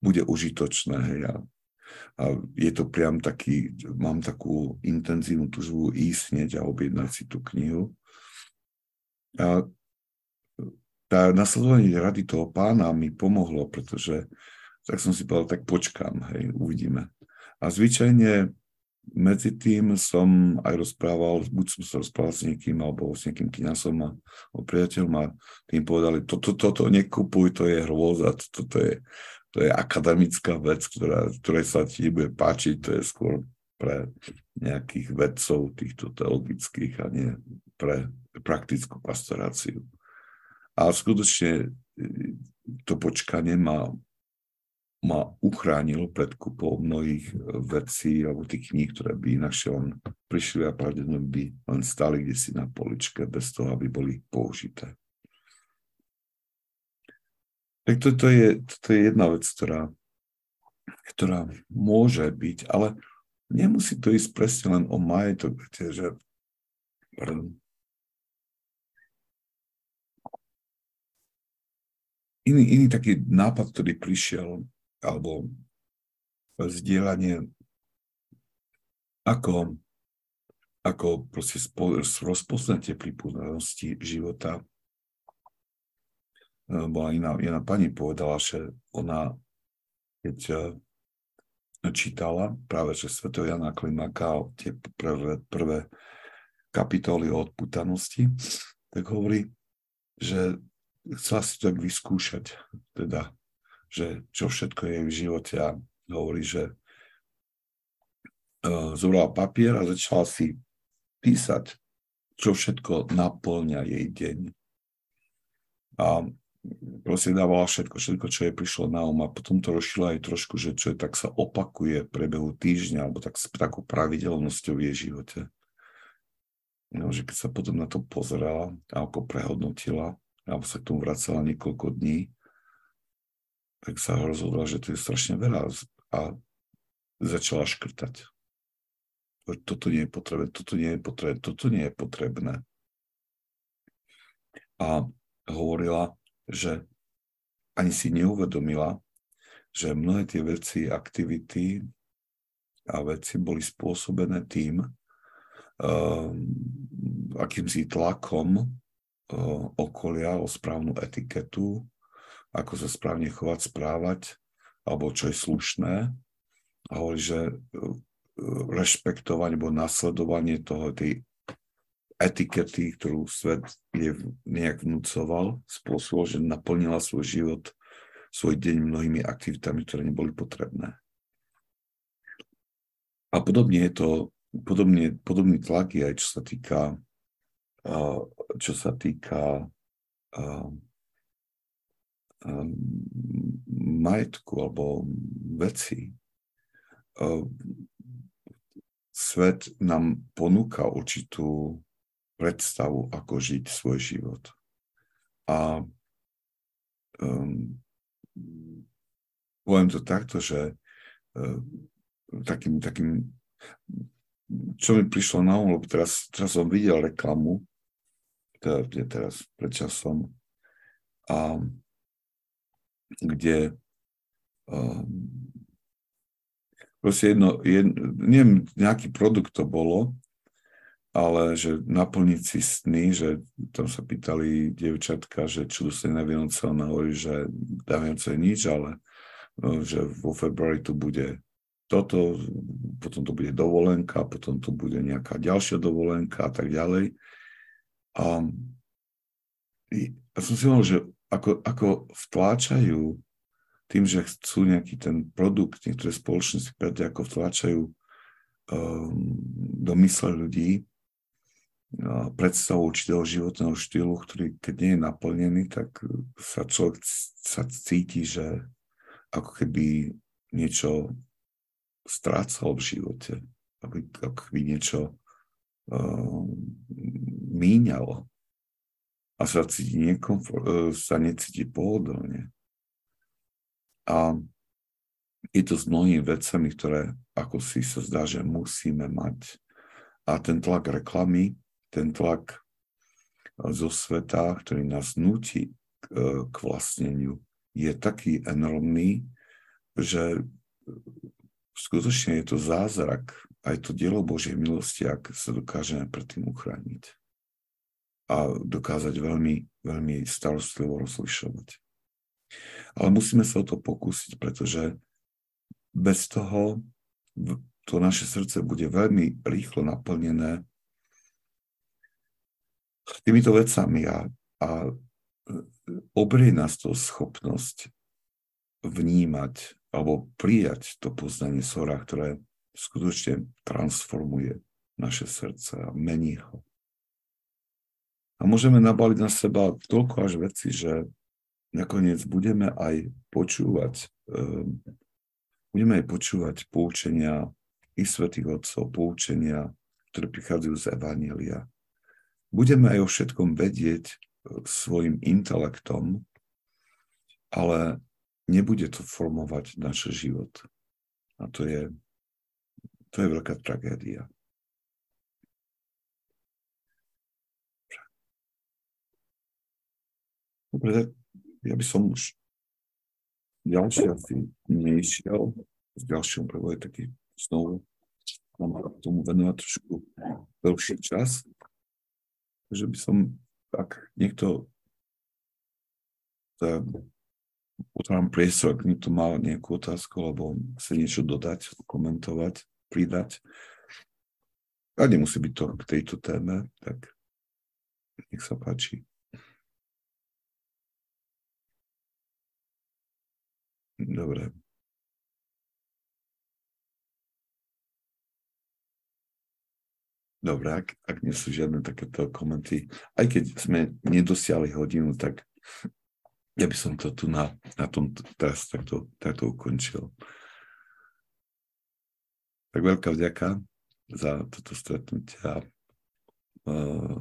bude užitočné. Hej, a, a je to priam taký, mám takú intenzívnu tužbu ísť hneď a objednať si tú knihu. A tá nasledovanie rady toho pána mi pomohlo, pretože tak som si povedal, tak počkám, hej, uvidíme. A zvyčajne medzi tým som aj rozprával, buď som sa rozprával s niekým, alebo s nejakým kniasom a priateľom a tým povedali, toto, toto nekupuj, to je hrôza, toto je, to je akademická vec, ktorá, ktorej sa ti nebude páčiť, to je skôr pre nejakých vedcov týchto teologických a nie pre praktickú pastoráciu. A skutočne e, to počkanie ma, ma uchránilo pred kupou mnohých e, vecí alebo tých kníh, ktoré by inakšie len prišli a pravdepodobne by len stali kde si na poličke bez toho, aby boli použité. Tak toto je, toto je jedna vec, ktorá, ktorá môže byť, ale nemusí to ísť presne len o majetok, že pardon, iný, iný taký nápad, ktorý prišiel, alebo vzdielanie, ako, ako proste rozpoznať tie prípudnosti života. E, bola iná, iná pani povedala, že ona, keď e, čítala práve, že Sv. Jana Klimaka, tie prvé, prvé kapitoly o odputanosti, tak hovorí, že chcela si tak vyskúšať, teda, že čo všetko je v živote a hovorí, že uh, zobrala papier a začala si písať, čo všetko naplňa jej deň. A proste dávala všetko, všetko, čo jej prišlo na um a potom to rozšila aj trošku, že čo je, tak sa opakuje v prebehu týždňa alebo tak s takou pravidelnosťou v jej živote. No, že keď sa potom na to pozerala a ako prehodnotila, alebo sa k tomu vracala niekoľko dní, tak sa rozhodla, že to je strašne veľa a začala škrtať. Toto nie je potrebné, toto nie je potrebné, toto nie je potrebné. A hovorila, že ani si neuvedomila, že mnohé tie veci, aktivity a veci boli spôsobené tým, um, akýmsi tlakom okolia, o správnu etiketu, ako sa správne chovať, správať, alebo čo je slušné. A hovorí, že e, rešpektovanie alebo nasledovanie toho, tej etikety, ktorú svet je nejak vnúcoval, spôsobil, že naplnila svoj život, svoj deň mnohými aktivitami, ktoré neboli potrebné. A podobne je to, podobne, podobný tlak je aj čo sa týka čo sa týka majetku alebo veci. Svet nám ponúka určitú predstavu, ako žiť svoj život. A um, poviem to takto, že uh, takým, takým, čo mi prišlo na um, lebo teraz, teraz som videl reklamu teda je teraz pred časom, a kde um, proste jedno, jedno, neviem, nejaký produkt to bolo, ale že naplniť si sny, že tam sa pýtali dievčatka, že čo dostane na Vianoce, ona hovorí, že na Vianoce nič, ale no, že vo februári tu bude toto, potom to bude dovolenka, potom tu bude nejaká ďalšia dovolenka a tak ďalej. A ja som si hovoril, že ako, ako vtláčajú tým, že chcú nejaký ten produkt, niektoré spoločnosti preto ako vtláčajú um, do mysle ľudí uh, predstavu určitého životného štýlu, ktorý keď nie je naplnený, tak sa človek sa cíti, že ako keby niečo strácal v živote, ako, ako keby niečo míňalo a sa, cíti nekomfort, e, sa necíti pohodlne. A je to s mnohými vecami, ktoré ako si sa zdá, že musíme mať. A ten tlak reklamy, ten tlak zo sveta, ktorý nás nutí k, e, vlastneniu, je taký enormný, že skutočne je to zázrak, aj to dielo Božej milosti, ak sa dokážeme pred tým uchrániť a dokázať veľmi, veľmi starostlivo rozlišovať. Ale musíme sa o to pokúsiť, pretože bez toho to naše srdce bude veľmi rýchlo naplnené týmito vecami a, a obrie nás to schopnosť vnímať alebo prijať to poznanie Sora, ktoré skutočne transformuje naše srdce a mení ho. A môžeme nabaliť na seba toľko až veci, že nakoniec budeme aj počúvať, um, budeme aj počúvať poučenia i svetých otcov, poučenia, ktoré prichádzajú z Evanília. Budeme aj o všetkom vedieť e, svojim intelektom, ale nebude to formovať náš život. A to je, to je veľká tragédia. Dobre, tak ja by som už ďalšie asi nešiel v ďalšom, lebo je taký znovu mám tomu venovať trošku dlhší čas. Takže by som, ak niekto otváram priestor, ak niekto má nejakú otázku, alebo chce niečo dodať, komentovať, pridať. A nemusí byť to k tejto téme, tak nech sa páči. Dobre. Dobre, ak, ak nie sú žiadne takéto komenty, aj keď sme nedosiahli hodinu, tak ja by som to tu na, na tom teraz takto, takto ukončil. Tak veľká vďaka za toto stretnutie a uh,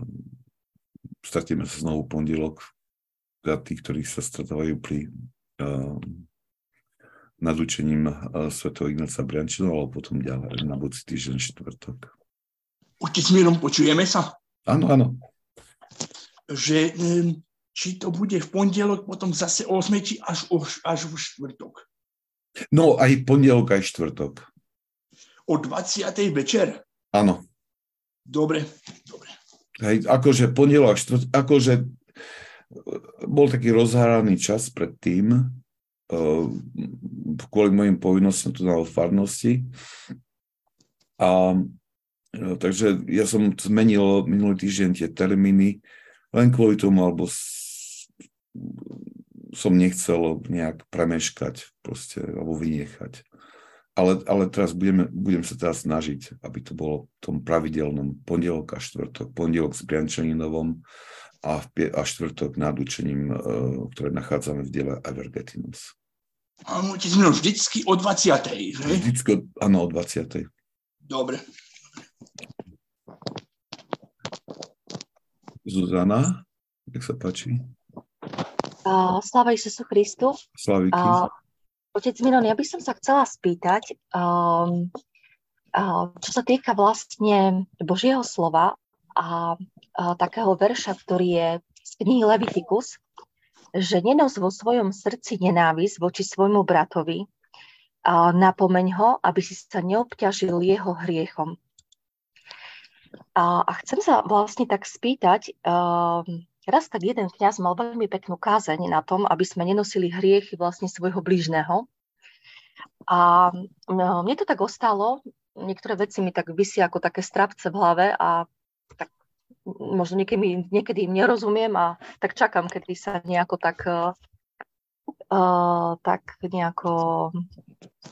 stretneme sa znovu pondelok za tých, ktorí sa stretávajú pri uh, nad učením uh, svätého Ignáca Briančinu, alebo potom ďalej na budúci týždeň štvrtok. Otec Mirom, počujeme sa? Áno, áno. Že um, či to bude v pondelok, potom zase o 8, či až, až v štvrtok. No, aj pondelok, aj štvrtok. O 20. večer? Áno. Dobre, dobre. Hej, akože pondelok, štvrtok, akože e, bol taký rozháraný čas predtým, uh, kvôli mojim povinnostiam tu na farnosti. A uh, takže ja som zmenil minulý týždeň tie termíny len kvôli tomu, alebo som nechcel nejak premeškať proste, alebo vynechať. Ale, ale teraz budeme, budem sa teraz snažiť, aby to bolo v tom pravidelnom pondelok a štvrtok. Pondelok s Briančaninovom a, a štvrtok nad učením, uh, ktoré nachádzame v diele Evergetinus. Áno, vždycky o 20. Že? Vždycky, áno, o 20. Dobre. Zuzana, nech sa páči. Uh, Sláva Ježišu Christu. Slavíky. Uh, otec Miron, ja by som sa chcela spýtať, um, uh, čo sa týka vlastne Božieho slova a takého verša, ktorý je z knihy Leviticus, že nenos vo svojom srdci nenávisť voči svojmu bratovi, napomeň ho, aby si sa neobťažil jeho hriechom. A, a chcem sa vlastne tak spýtať, uh, Raz tak jeden kňaz mal veľmi peknú kázeň na tom, aby sme nenosili hriechy vlastne svojho blížneho. A mne to tak ostalo, niektoré veci mi tak vysia ako také strapce v hlave a tak možno niekedy, niekedy im nerozumiem a tak čakám, kedy sa nejako tak, uh, tak nejako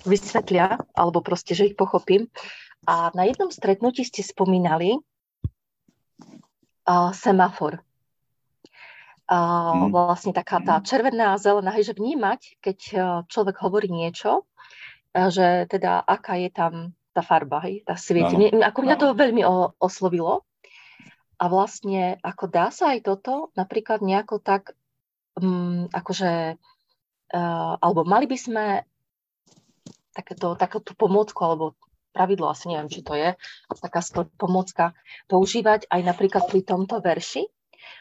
vysvetlia, alebo proste, že ich pochopím. A na jednom stretnutí ste spomínali uh, semafor mm. vlastne taká tá červená a zelená, hej, že vnímať, keď e, človek hovorí niečo, e, že teda aká je tam tá farba, hej, tá svieti. Mne, ako mňa to veľmi o, oslovilo. A vlastne, ako dá sa aj toto napríklad nejako tak, um, akože, uh, alebo mali by sme takéto, takéto pomôcku, alebo pravidlo, asi neviem, či to je, taká skôr pomôcka, používať aj napríklad pri tomto verši,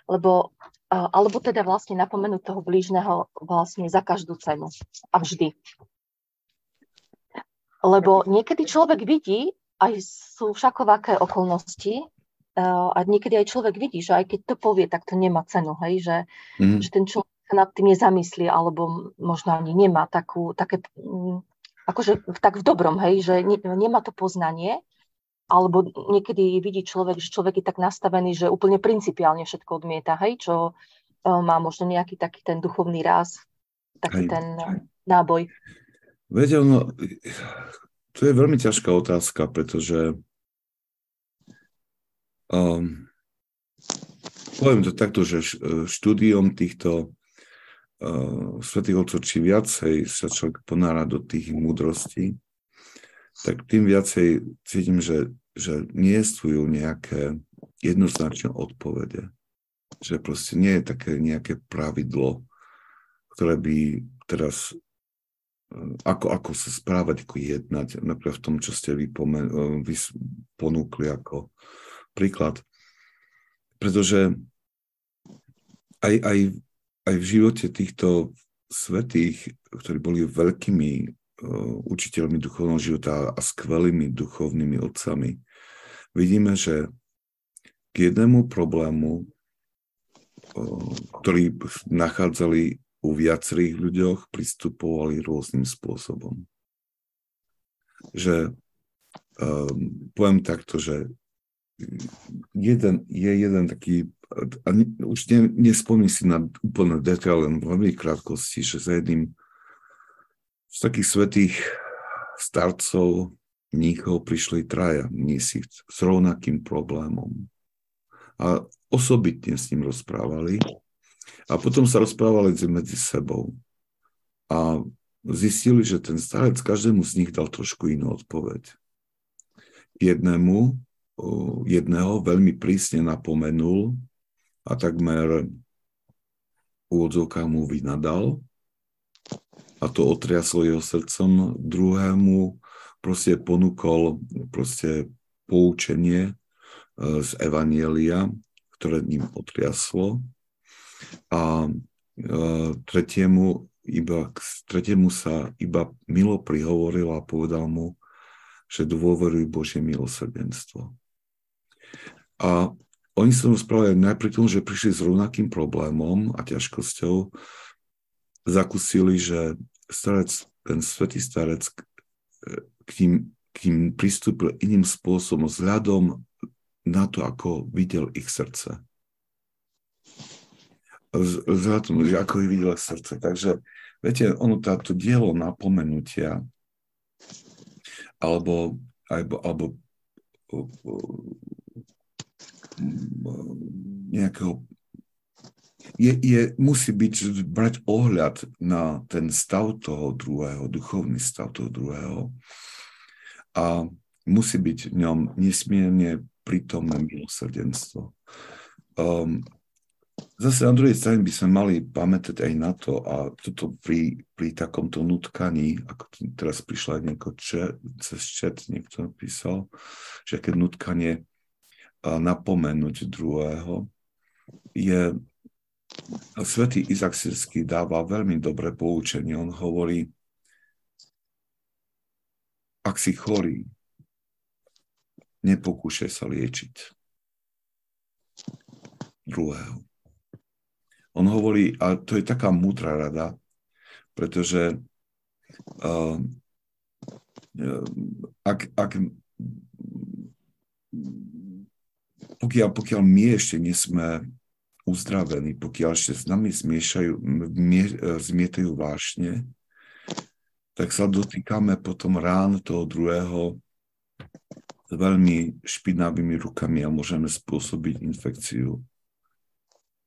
lebo alebo teda vlastne napomenúť toho blížneho vlastne za každú cenu a vždy. Lebo niekedy človek vidí, aj sú všakovaké okolnosti, a niekedy aj človek vidí, že aj keď to povie, tak to nemá cenu, hej, že, mm. že ten človek sa nad tým nezamyslí, alebo možno ani nemá takú, také, akože tak v dobrom, hej, že ne, nemá to poznanie, alebo niekedy vidí človek, že človek je tak nastavený, že úplne principiálne všetko odmieta, hej, čo uh, má možno nejaký taký ten duchovný ráz, taký hej. ten náboj. Viete, ono, to je veľmi ťažká otázka, pretože Um, poviem to takto, že štúdiom týchto uh, svetých otcov, či viacej sa človek ponára do tých múdrostí, tak tým viacej cítim, že, že nie sú nejaké jednoznačné odpovede. Že proste nie je také nejaké pravidlo, ktoré by teraz ako, ako sa správať, ako jednať, napríklad v tom, čo ste vy, pomen, vy ponúkli ako príklad. Pretože aj, aj, aj v živote týchto svetých, ktorí boli veľkými učiteľmi duchovného života a skvelými duchovnými otcami, vidíme, že k jednému problému, uh, ktorý nachádzali u viacerých ľuďoch, pristupovali rôznym spôsobom. Že um, poviem takto, že jeden, je jeden taký, a už ne, nespomínam si na úplne detail, len veľmi krátkosti, že za jedným z takých svetých starcov mníchov prišli traja mnísi s rovnakým problémom. A osobitne s ním rozprávali. A potom sa rozprávali medzi sebou. A zistili, že ten starec každému z nich dal trošku inú odpoveď. Jednému jedného veľmi prísne napomenul a takmer úvodzovkách mu vynadal a to otriaslo jeho srdcom. Druhému proste ponúkol proste poučenie e, z Evanielia, ktoré ním otriaslo. A e, tretiemu, iba, tretiemu sa iba milo prihovoril a povedal mu, že dôveruj Božie milosrdenstvo. A oni sa rozprávali najprv tomu, že prišli s rovnakým problémom a ťažkosťou, zakúsili, že starec, ten svetý starec k tým, k tým pristúpil iným spôsobom, vzhľadom na to, ako videl ich srdce. Vzhľadom, že ako ich videl srdce. Takže, viete, ono táto dielo napomenutia alebo, alebo, alebo nejakého je, je, musí byť, brať ohľad na ten stav toho druhého, duchovný stav toho druhého a musí byť v ňom nesmierne prítomné milosrdenstvo. Um, zase na druhej strane by sme mali pamätať aj na to a toto pri, pri takomto nutkaní, ako teraz prišla nieko če, cez chat, niekto napísal, že keď nutkanie napomenúť druhého, je svätý Izak Sirský dáva veľmi dobré poučenie. On hovorí, ak si chorý, nepokúšaj sa liečiť druhého. On hovorí, a to je taká múdra rada, pretože uh, ak, ak pokiaľ, pokiaľ my ešte nie sme uzdravení, pokiaľ ešte s nami zmiešajú, mie, zmietajú vášne, tak sa dotýkame potom rán toho druhého s veľmi špinavými rukami a môžeme spôsobiť infekciu.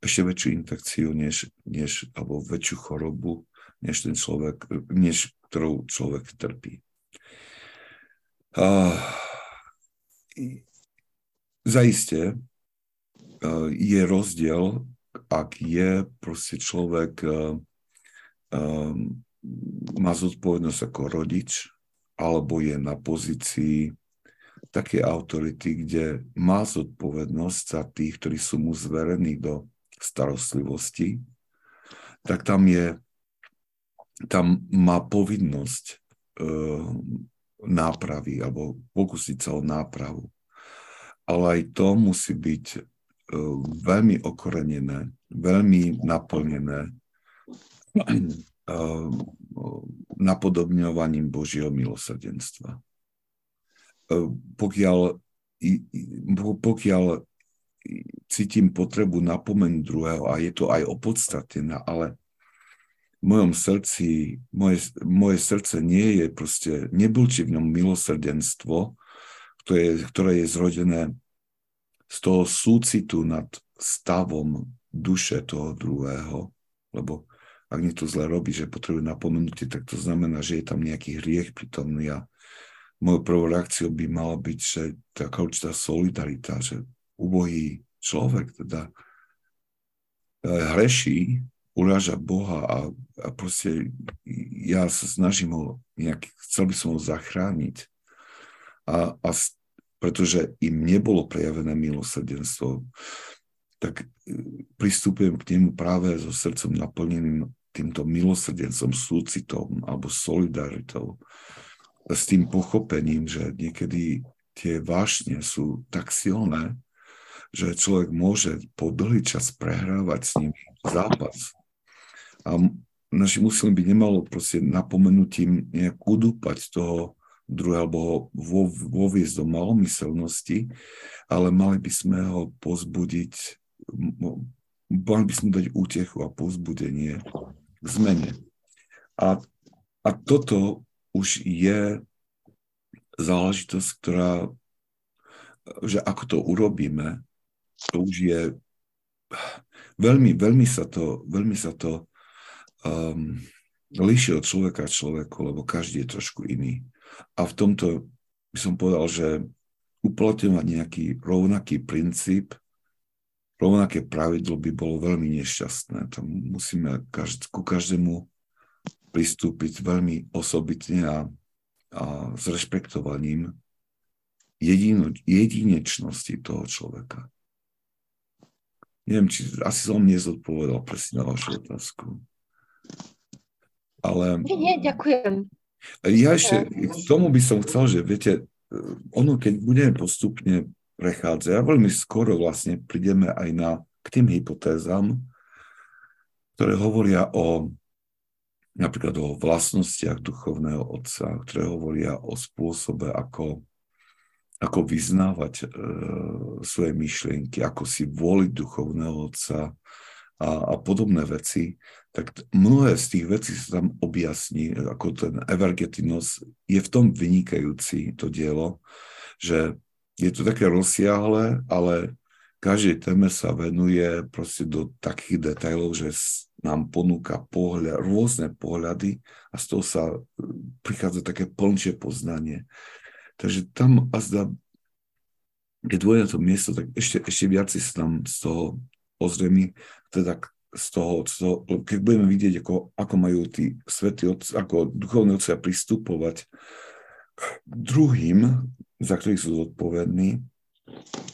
Ešte väčšiu infekciu, než, než, alebo väčšiu chorobu, než ten človek, než ktorou človek trpí. Uh, Zaiste je rozdiel, ak je proste človek eh, eh, má zodpovednosť ako rodič, alebo je na pozícii také autority, kde má zodpovednosť za tých, ktorí sú mu zverení do starostlivosti, tak tam je, tam má povinnosť uh, nápravy alebo pokúsiť sa o nápravu. Ale aj to musí byť e, veľmi okorenené, veľmi naplnené e, napodobňovaním Božieho milosrdenstva. Pokiaľ, pokiaľ cítim potrebu napomenúť druhého a je to aj opodstatnené, ale v mojom srdci, moje, moje srdce nie je proste, nebulčí v ňom milosrdenstvo, ktoré ktoré je zrodené z toho súcitu nad stavom duše toho druhého, lebo ak niekto zle robí, že potrebuje napomenutie, tak to znamená, že je tam nejaký hriech, pritom ja, mojou prvou reakciou by mala byť, že taká určitá solidarita, že ubohý človek teda e, hreší, uráža Boha a, a proste ja sa snažím ho nejak, chcel by som ho zachrániť. A, a pretože im nebolo prejavené milosrdenstvo, tak e, pristupujem k nemu práve so srdcom naplneným týmto milosrdenstvom, súcitom alebo solidaritou. S tým pochopením, že niekedy tie vášne sú tak silné, že človek môže po dlhý čas prehrávať s ním zápas. A naši muslim by nemalo proste napomenutím nejak udúpať toho druhého, alebo ho vo, voviesť do malomyselnosti, ale mali by sme ho pozbudiť, mali by sme dať útechu a pozbudenie k zmene. A, a toto už je záležitosť, ktorá, že ako to urobíme, to už je veľmi, veľmi sa to, veľmi sa to um, líši od človeka k človeku, lebo každý je trošku iný. A v tomto by som povedal, že uplatňovať nejaký rovnaký princíp, rovnaké pravidlo by bolo veľmi nešťastné. Tam musíme každ- ku každému pristúpiť veľmi osobitne a, a s rešpektovaním jedino, jedinečnosti toho človeka. Neviem, či asi som nezodpovedal presne na vašu otázku. Ale... Nie, nie, ďakujem. Ja ešte k tomu by som chcel, že viete, ono keď budeme postupne prechádzať, a veľmi skoro vlastne prídeme aj na, k tým hypotézam, ktoré hovoria o napríklad o vlastnostiach duchovného otca, ktoré hovoria o spôsobe, ako ako vyznávať e, svoje myšlienky, ako si voliť duchovného otca a, a podobné veci, tak mnohé z tých vecí sa tam objasní, ako ten Evergetinos je v tom vynikajúci to dielo, že je to také rozsiahle, ale každej téme sa venuje proste do takých detajlov, že nám ponúka pohľad, rôzne pohľady a z toho sa e, prichádza také plnšie poznanie. Takže tam a zda, keď to miesto, tak ešte, ešte viac sa tam z toho ozremi, teda z toho, toho, keď budeme vidieť, ako, ako majú tí svätí ako duchovní otcovia pristupovať k druhým, za ktorých sú zodpovední,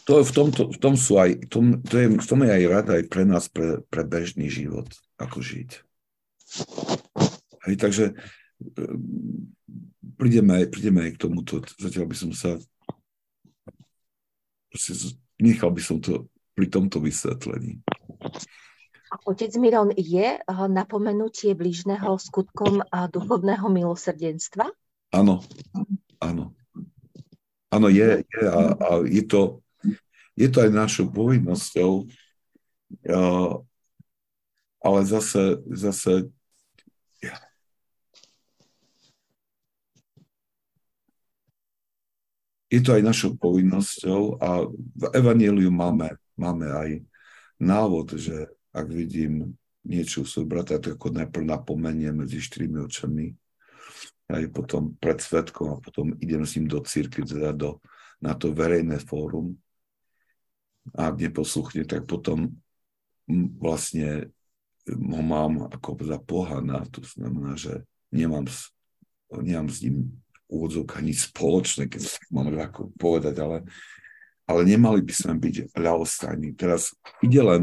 to v, tomto, v tom sú aj, tom, to je, v tom je aj rada aj pre nás, pre, pre bežný život, ako žiť. Hej, takže prídeme aj, prídeme aj k tomuto. Zatiaľ by som sa nechal by som to pri tomto vysvetlení. Otec Miron, je eh, napomenutie blížneho skutkom a duchovného milosrdenstva? Áno, áno. Áno, je, je a, a je, to, je to aj našou povinnosťou, ale zase, zase je to aj našou povinnosťou a v Evangeliu máme, máme aj návod, že ak vidím niečo u svojho brata, tak ako najprv napomenie medzi štyrmi očami, aj potom pred svetkom a potom idem s ním do círky, teda do, na to verejné fórum. A ak neposluchne, tak potom vlastne ho mám ako za pohana, to znamená, že nemám, nemám s ním úvodzovka nič spoločné, keď mám ako povedať, ale, ale nemali by sme byť ľahostajní. Teraz ide len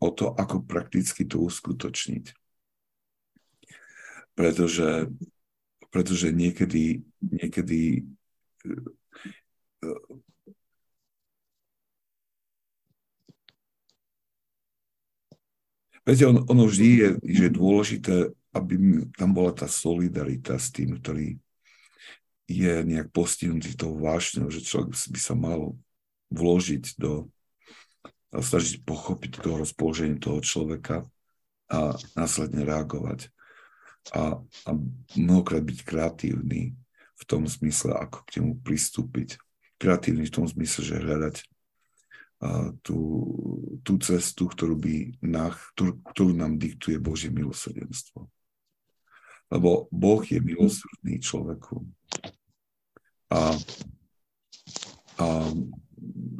o to, ako prakticky to uskutočniť. Pretože pretože niekedy, niekedy Viete, on, ono vždy je, že je dôležité, aby tam bola tá solidarita s tým, ktorý je nejak postihnutý tou vášňou, že človek by sa mal vložiť do a snažiť pochopiť toho rozpoloženie toho človeka a následne reagovať. A, a mnohokrát byť kreatívny v tom zmysle, ako k nemu pristúpiť. Kreatívny v tom zmysle, že hľadať tú, tú cestu, ktorú, by na, ktorú, ktorú nám diktuje Božie milosrdenstvo. Lebo Boh je milosrdný človeku. A, a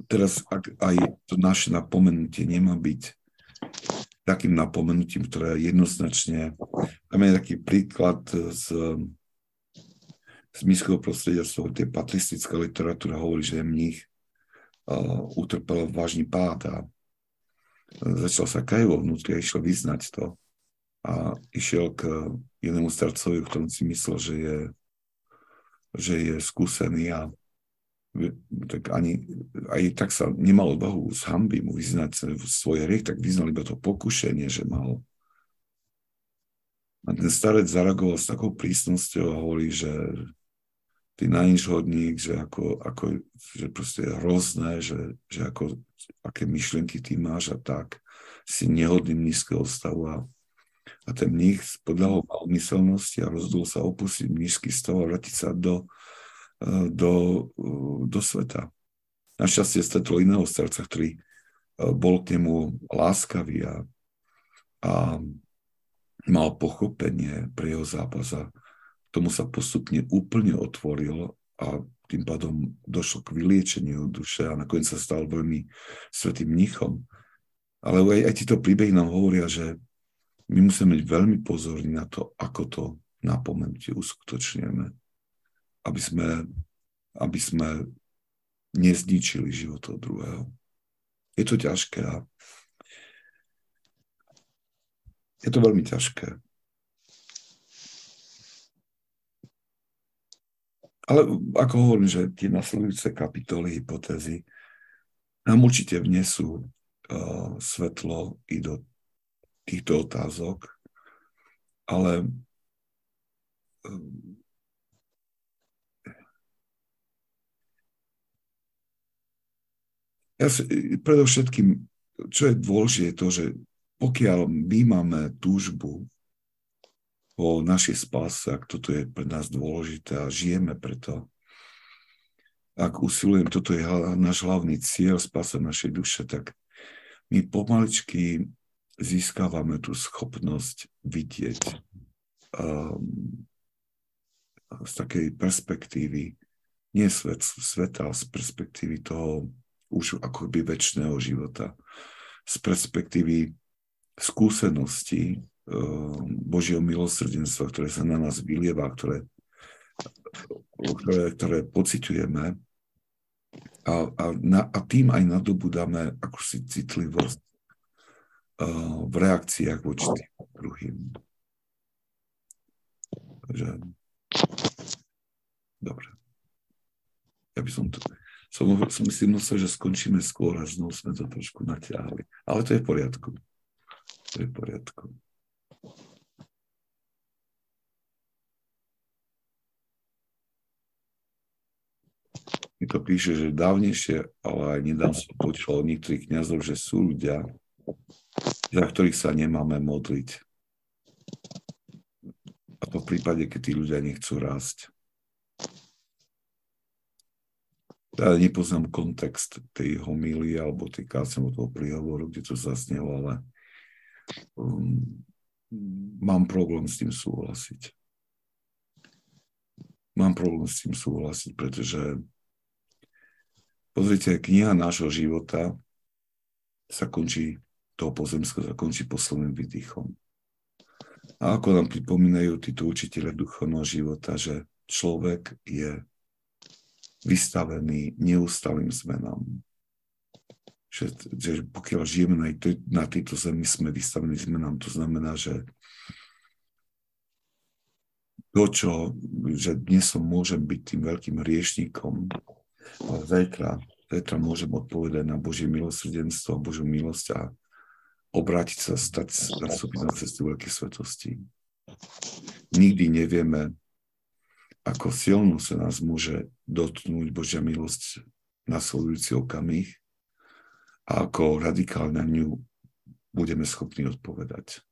teraz ak aj to naše napomenutie nemá byť takým napomenutím, ktoré jednoznačne... Tam je taký príklad z, z míského prostredia, z tie patristická literatúra hovorí, že mních uh, utrpel vážny pád a začal sa kajať vo vnútri a išiel vyznať to. A išiel k jednému starcovi, v ktorom si myslel, že je, že je skúsený a tak ani, aj tak sa nemal odvahu z hamby mu vyznať svoje riech, tak vyznal iba to pokušenie, že mal. A ten starec zareagoval s takou prísnosťou a hovorí, že ty na nič že ako, ako že proste je hrozné, že, že ako, aké myšlienky ty máš a tak, si nehodný nízkeho stavu a, a ten mních podľahol malmyselnosti a rozdol sa opustiť nízky stav a vrátiť sa do, do, do sveta. Našťastie stretol iného starca, ktorý e, bol k nemu láskavý a, a mal pochopenie pre jeho zápas a tomu sa postupne úplne otvoril a tým pádom došlo k vyliečeniu duše a nakoniec sa stal veľmi svetým mnichom. Ale aj, aj títo príbehy nám hovoria, že my musíme byť veľmi pozorní na to, ako to napomenutie uskutočňujeme, aby sme, aby sme nezničili život toho druhého. Je to ťažké a je to veľmi ťažké. Ale ako hovorím, že tie nasledujúce kapitoly, hypotézy nám určite vnesú uh, svetlo i do týchto otázok, ale um, ja si, predovšetkým, čo je dôležité, je to, že pokiaľ my máme túžbu o našej spáse, ak toto je pre nás dôležité a žijeme preto, ak usilujem, toto je náš hlavný cieľ, spása našej duše, tak my pomaličky získávame tú schopnosť vidieť um, z takej perspektívy, nie svet, sveta, z perspektívy toho už akoby väčšného života, z perspektívy skúseností, Ehm, Božieho milosrdenstva, ktoré sa na nás vylieva, ktoré, ktoré, ktoré pociťujeme a, a, na, a tým aj nadobudáme ako si citlivosť uh, v reakciách voči tým druhým. Takže, dobre. Ja by som to, som, som si myslel, že skončíme skôr a znovu sme to trošku natiahli. Ale to je v poriadku. To je v poriadku. mi to píše, že dávnejšie, ale aj nedám som počul od niektorých kniazov, že sú ľudia, za ktorých sa nemáme modliť. A to v prípade, keď tí ľudia nechcú rásť. Ja nepoznám kontext tej homílie alebo tej kásne toho príhovoru, kde to zasnelo, ale um, mám problém s tým súhlasiť. Mám problém s tým súhlasiť, pretože Pozrite, kniha nášho života sa končí, toho pozemského sa končí posledným výdychom. A ako nám pripomínajú títo učiteľe duchovného života, že človek je vystavený neustalým zmenám. Že, že pokiaľ žijeme na, na tejto zemi, sme vystavení zmenám. To znamená, že to, čo, že dnes som môžem byť tým veľkým riešnikom, ale zajtra, zajtra môžem odpovedať na Božie milosrdenstvo, Božiu milosť a obrátiť sa, stať, nastúpiť na cestu veľkej svetosti. Nikdy nevieme, ako silno sa nás môže dotknúť Božia milosť nasledujúci okamih a ako radikálne na ňu budeme schopní odpovedať.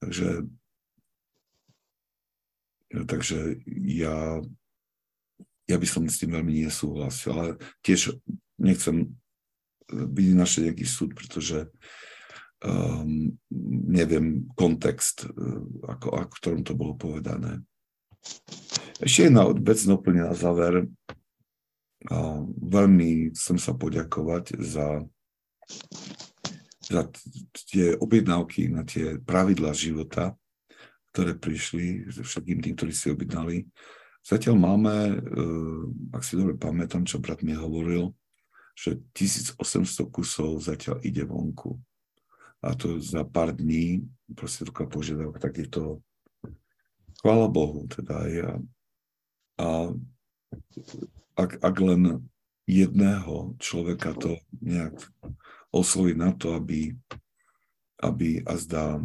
Takže Takže ja, ja by som s tým veľmi nesúhlasil, ale tiež nechcem byť naše nejaký súd, pretože um, neviem kontext, uh, ako, ako, v ktorom to bolo povedané. Ešte jedna vec doplne na záver. Uh, veľmi chcem sa poďakovať za, za tie objednávky na tie pravidlá života, ktoré prišli, všetkým tým, ktorí si objednali. Zatiaľ máme, eh, ak si dobre pamätám, čo brat mi hovoril, že 1800 kusov zatiaľ ide vonku. A to za pár dní, proste taká požiadavka, tak je to, chvála Bohu, teda ja. A ak, ak len jedného človeka to nejak osloví na to, aby, aby a zdá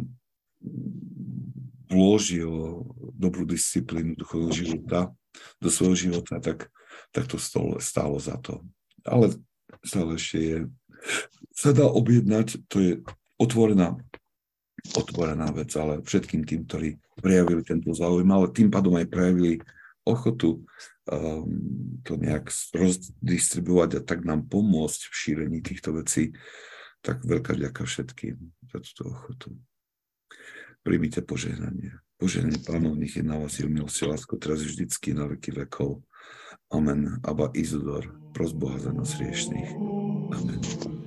vložil dobrú disciplínu duchovného života do svojho života, tak, tak to stalo, stálo za to. Ale stále ešte je, sa dá objednať, to je otvorená, otvorená vec, ale všetkým tým, ktorí prejavili tento záujem, ale tým pádom aj prejavili ochotu um, to nejak rozdistribuovať a tak nám pomôcť v šírení týchto vecí, tak veľká ďaká všetkým za túto ochotu. Príjmite požehnanie. Požehnanie pánov, nech je na vás jeho milosť lásko, teraz vždycky na veky vekov. Amen. Aba Izodor, pros Boha za nás riešných. Amen.